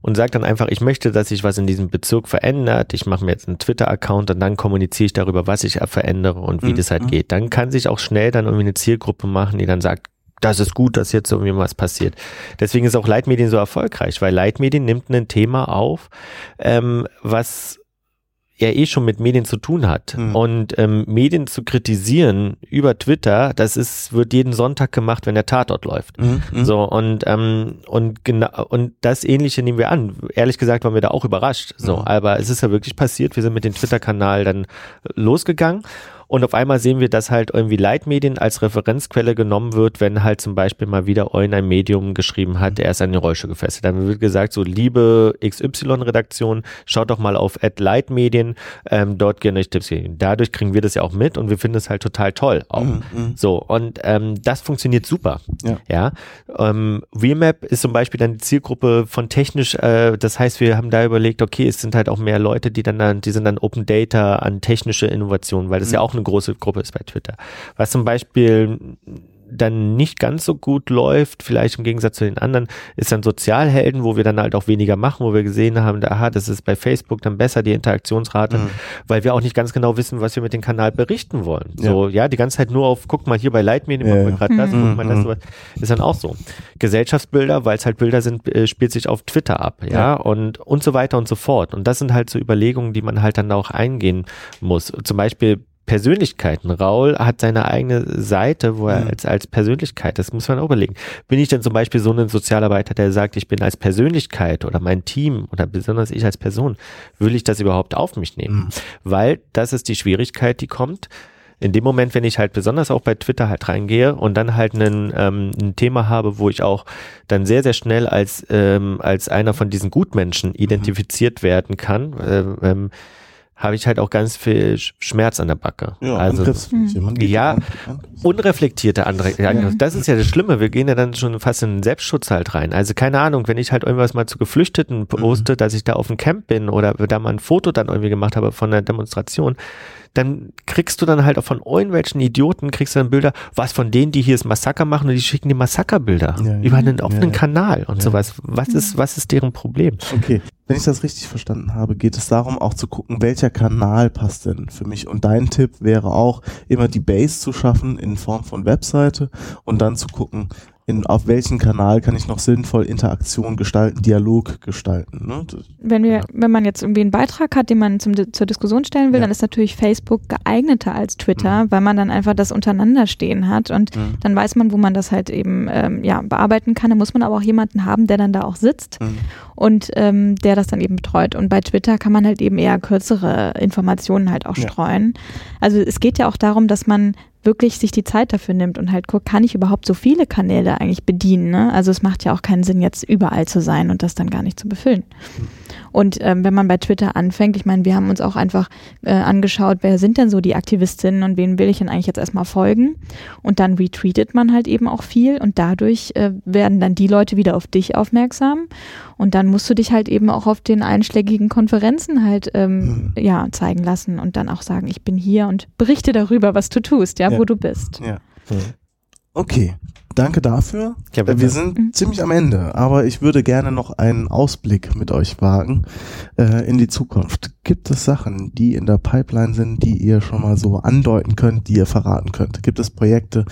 [SPEAKER 4] und sagt dann einfach, ich möchte, dass sich was in diesem Bezirk verändert. Ich mache mir jetzt einen Twitter-Account und dann kommuniziere ich darüber, was ich verändere und wie mhm. das halt geht. Dann kann sich auch schnell dann irgendwie eine Zielgruppe machen, die dann sagt, das ist gut, dass jetzt irgendwie was passiert. Deswegen ist auch Leitmedien so erfolgreich, weil Leitmedien nimmt ein Thema auf, ähm, was ja eh schon mit Medien zu tun hat. Mhm. Und ähm, Medien zu kritisieren über Twitter, das ist, wird jeden Sonntag gemacht, wenn der Tatort läuft. Mhm. mhm. So, und, ähm, und genau, und das ähnliche nehmen wir an. Ehrlich gesagt waren wir da auch überrascht. So, mhm. aber es ist ja wirklich passiert. Wir sind mit dem Twitter-Kanal dann losgegangen und auf einmal sehen wir, dass halt irgendwie Leitmedien als Referenzquelle genommen wird, wenn halt zum Beispiel mal wieder ein Medium geschrieben hat, der ist an den Rollstuhl gefesselt. Dann wird gesagt, so liebe XY-Redaktion, schaut doch mal auf Leitmedien, ähm, dort gerne euch Tipps geben. Dadurch kriegen wir das ja auch mit und wir finden es halt total toll auch. Mhm, mhm, so, und ähm, das funktioniert super. Ja. ja? Ähm, VMAP ist zum Beispiel dann die Zielgruppe von technisch, äh, das heißt, wir haben da überlegt, okay, es sind halt auch mehr Leute, die dann, die sind dann Open Data an technische Innovationen, weil das mhm. ja auch eine eine große Gruppe ist bei Twitter. Was zum Beispiel dann nicht ganz so gut läuft, vielleicht im Gegensatz zu den anderen, ist dann Sozialhelden, wo wir dann halt auch weniger machen, wo wir gesehen haben, aha, das ist bei Facebook dann besser, die Interaktionsrate, mhm. weil wir auch nicht ganz genau wissen, was wir mit dem Kanal berichten wollen. Ja. So, ja, die ganze Zeit nur auf, guck mal hier bei Leitmedien, ja, machen wir gerade das, mhm. guck mal das, sowas. ist dann auch so. Gesellschaftsbilder, weil es halt Bilder sind, äh, spielt sich auf Twitter ab, ja, ja, und, und so weiter und so fort. Und das sind halt so Überlegungen, die man halt dann auch eingehen muss. Zum Beispiel Persönlichkeiten. Raul hat seine eigene Seite, wo er mhm. als, als Persönlichkeit, das muss man auch überlegen. Bin ich denn zum Beispiel so ein Sozialarbeiter, der sagt, ich bin als Persönlichkeit oder mein Team oder besonders ich als Person, will ich das überhaupt auf mich nehmen? Mhm. Weil das ist die Schwierigkeit, die kommt. In dem Moment, wenn ich halt besonders auch bei Twitter halt reingehe und dann halt einen, ähm, ein Thema habe, wo ich auch dann sehr, sehr schnell als, ähm, als einer von diesen Gutmenschen mhm. identifiziert werden kann, äh, ähm, habe ich halt auch ganz viel Schmerz an der Backe. Ja, also ja, unreflektierte andere. Ja, das ist ja das Schlimme. Wir gehen ja dann schon fast in den Selbstschutz halt rein. Also keine Ahnung, wenn ich halt irgendwas mal zu Geflüchteten mhm. poste, mhm. dass ich da auf dem Camp bin oder da mal ein Foto dann irgendwie gemacht habe von einer Demonstration, dann kriegst du dann halt auch von irgendwelchen Idioten, kriegst du dann Bilder, was von denen, die hier das Massaker machen und die schicken die Massakerbilder ja, über einen offenen ja, Kanal und sowas. Was ist, was ist deren Problem?
[SPEAKER 1] Okay. Wenn ich das richtig verstanden habe, geht es darum, auch zu gucken, welcher Kanal passt denn für mich. Und dein Tipp wäre auch, immer die Base zu schaffen in Form von Webseite und dann zu gucken, in, auf welchen Kanal kann ich noch sinnvoll Interaktion gestalten, Dialog gestalten. Ne?
[SPEAKER 3] Wenn wir, wenn man jetzt irgendwie einen Beitrag hat, den man zum, zur Diskussion stellen will, ja. dann ist natürlich Facebook geeigneter als Twitter, mhm. weil man dann einfach das untereinander stehen hat und mhm. dann weiß man, wo man das halt eben ähm, ja, bearbeiten kann. Da muss man aber auch jemanden haben, der dann da auch sitzt mhm. und ähm, der das dann eben betreut. Und bei Twitter kann man halt eben eher kürzere Informationen halt auch streuen. Ja. Also es geht ja auch darum, dass man wirklich sich die Zeit dafür nimmt und halt guckt, kann ich überhaupt so viele Kanäle eigentlich bedienen? Ne? Also es macht ja auch keinen Sinn, jetzt überall zu sein und das dann gar nicht zu befüllen. Und ähm, wenn man bei Twitter anfängt, ich meine, wir haben uns auch einfach äh, angeschaut, wer sind denn so die Aktivistinnen und wen will ich denn eigentlich jetzt erstmal folgen? Und dann retweetet man halt eben auch viel und dadurch äh, werden dann die Leute wieder auf dich aufmerksam und dann musst du dich halt eben auch auf den einschlägigen Konferenzen halt ähm, mhm. ja zeigen lassen und dann auch sagen, ich bin hier und berichte darüber, was du tust, ja, ja. wo du bist. Ja.
[SPEAKER 1] Okay, danke dafür. Ja, wir sind mhm. ziemlich am Ende, aber ich würde gerne noch einen Ausblick mit euch wagen äh, in die Zukunft. Gibt es Sachen, die in der Pipeline sind, die ihr schon mal so andeuten könnt, die ihr verraten könnt? Gibt es Projekte,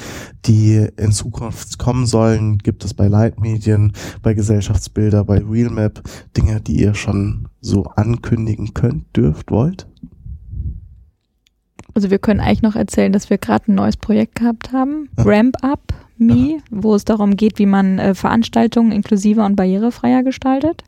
[SPEAKER 1] die in Zukunft kommen sollen? Gibt es bei Leitmedien, bei Gesellschaftsbilder, bei Realmap Dinge, die ihr schon so ankündigen könnt, dürft, wollt?
[SPEAKER 3] Also wir können eigentlich noch erzählen, dass wir gerade ein neues Projekt gehabt haben, Ramp Up Me, wo es darum geht, wie man äh, Veranstaltungen inklusiver und barrierefreier gestaltet.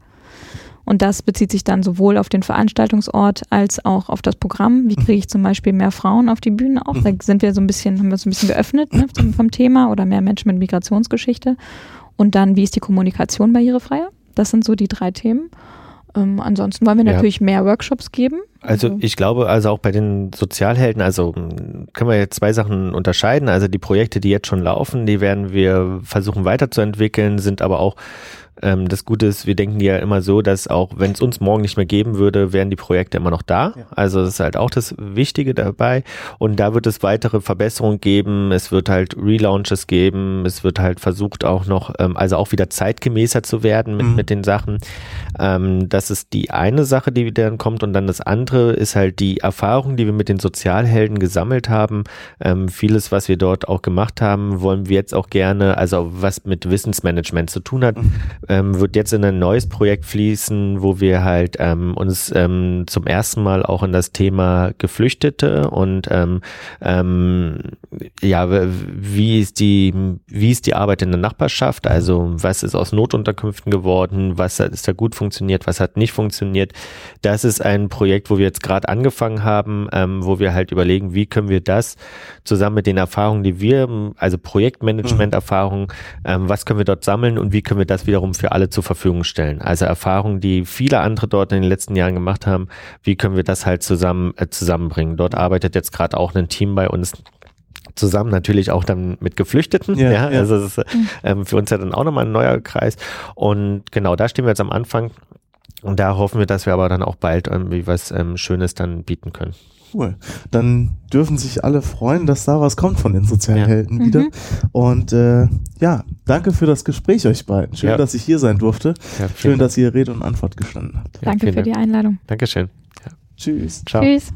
[SPEAKER 3] Und das bezieht sich dann sowohl auf den Veranstaltungsort als auch auf das Programm. Wie kriege ich zum Beispiel mehr Frauen auf die Bühne auch? Da sind wir so ein bisschen, haben wir so ein bisschen geöffnet ne, vom Thema oder mehr Menschen mit Migrationsgeschichte. Und dann, wie ist die Kommunikation barrierefreier? Das sind so die drei Themen. Ähm, ansonsten wollen wir ja. natürlich mehr Workshops geben.
[SPEAKER 4] Also, also ich glaube, also auch bei den Sozialhelden, also hm, können wir jetzt zwei Sachen unterscheiden. Also die Projekte, die jetzt schon laufen, die werden wir versuchen weiterzuentwickeln, sind aber auch ähm, das Gute ist, wir denken ja immer so, dass auch wenn es uns morgen nicht mehr geben würde, wären die Projekte immer noch da. Ja. Also das ist halt auch das Wichtige dabei. Und da wird es weitere Verbesserungen geben. Es wird halt Relaunches geben. Es wird halt versucht auch noch, ähm, also auch wieder zeitgemäßer zu werden mit, mhm. mit den Sachen. Ähm, das ist die eine Sache, die dann kommt. Und dann das andere ist halt die Erfahrung, die wir mit den Sozialhelden gesammelt haben. Ähm, vieles, was wir dort auch gemacht haben, wollen wir jetzt auch gerne, also was mit Wissensmanagement zu tun hat, mhm ähm, wird jetzt in ein neues Projekt fließen, wo wir halt ähm, uns ähm, zum ersten Mal auch in das Thema Geflüchtete und ähm, ähm, ja, wie ist die, wie ist die Arbeit in der Nachbarschaft? Also was ist aus Notunterkünften geworden? Was hat, ist da gut funktioniert? Was hat nicht funktioniert? Das ist ein Projekt, wo wir jetzt gerade angefangen haben, ähm, wo wir halt überlegen, wie können wir das zusammen mit den Erfahrungen, die wir, also Projektmanagement-Erfahrungen, ähm, was können wir dort sammeln und wie können wir das wiederum für alle zur Verfügung stellen. Also Erfahrungen, die viele andere dort in den letzten Jahren gemacht haben, wie können wir das halt zusammen äh, zusammenbringen. Dort arbeitet jetzt gerade auch ein Team bei uns zusammen natürlich auch dann mit Geflüchteten. Ja, ja. also das ist ähm, für uns ja dann auch nochmal ein neuer Kreis. Und genau, da stehen wir jetzt am Anfang. Und da hoffen wir, dass wir aber dann auch bald irgendwie was ähm, Schönes dann bieten können.
[SPEAKER 1] Cool. Dann dürfen sich alle freuen, dass da was kommt von den Sozialhelden ja. wieder. Mhm. Und äh, ja, danke für das Gespräch euch beiden. Schön, ja. dass ich hier sein durfte. Ja, Schön, dass ihr Rede und Antwort gestanden habt.
[SPEAKER 3] Danke für die Einladung.
[SPEAKER 4] Dankeschön.
[SPEAKER 1] Tschüss.
[SPEAKER 3] Ciao. Tschüss.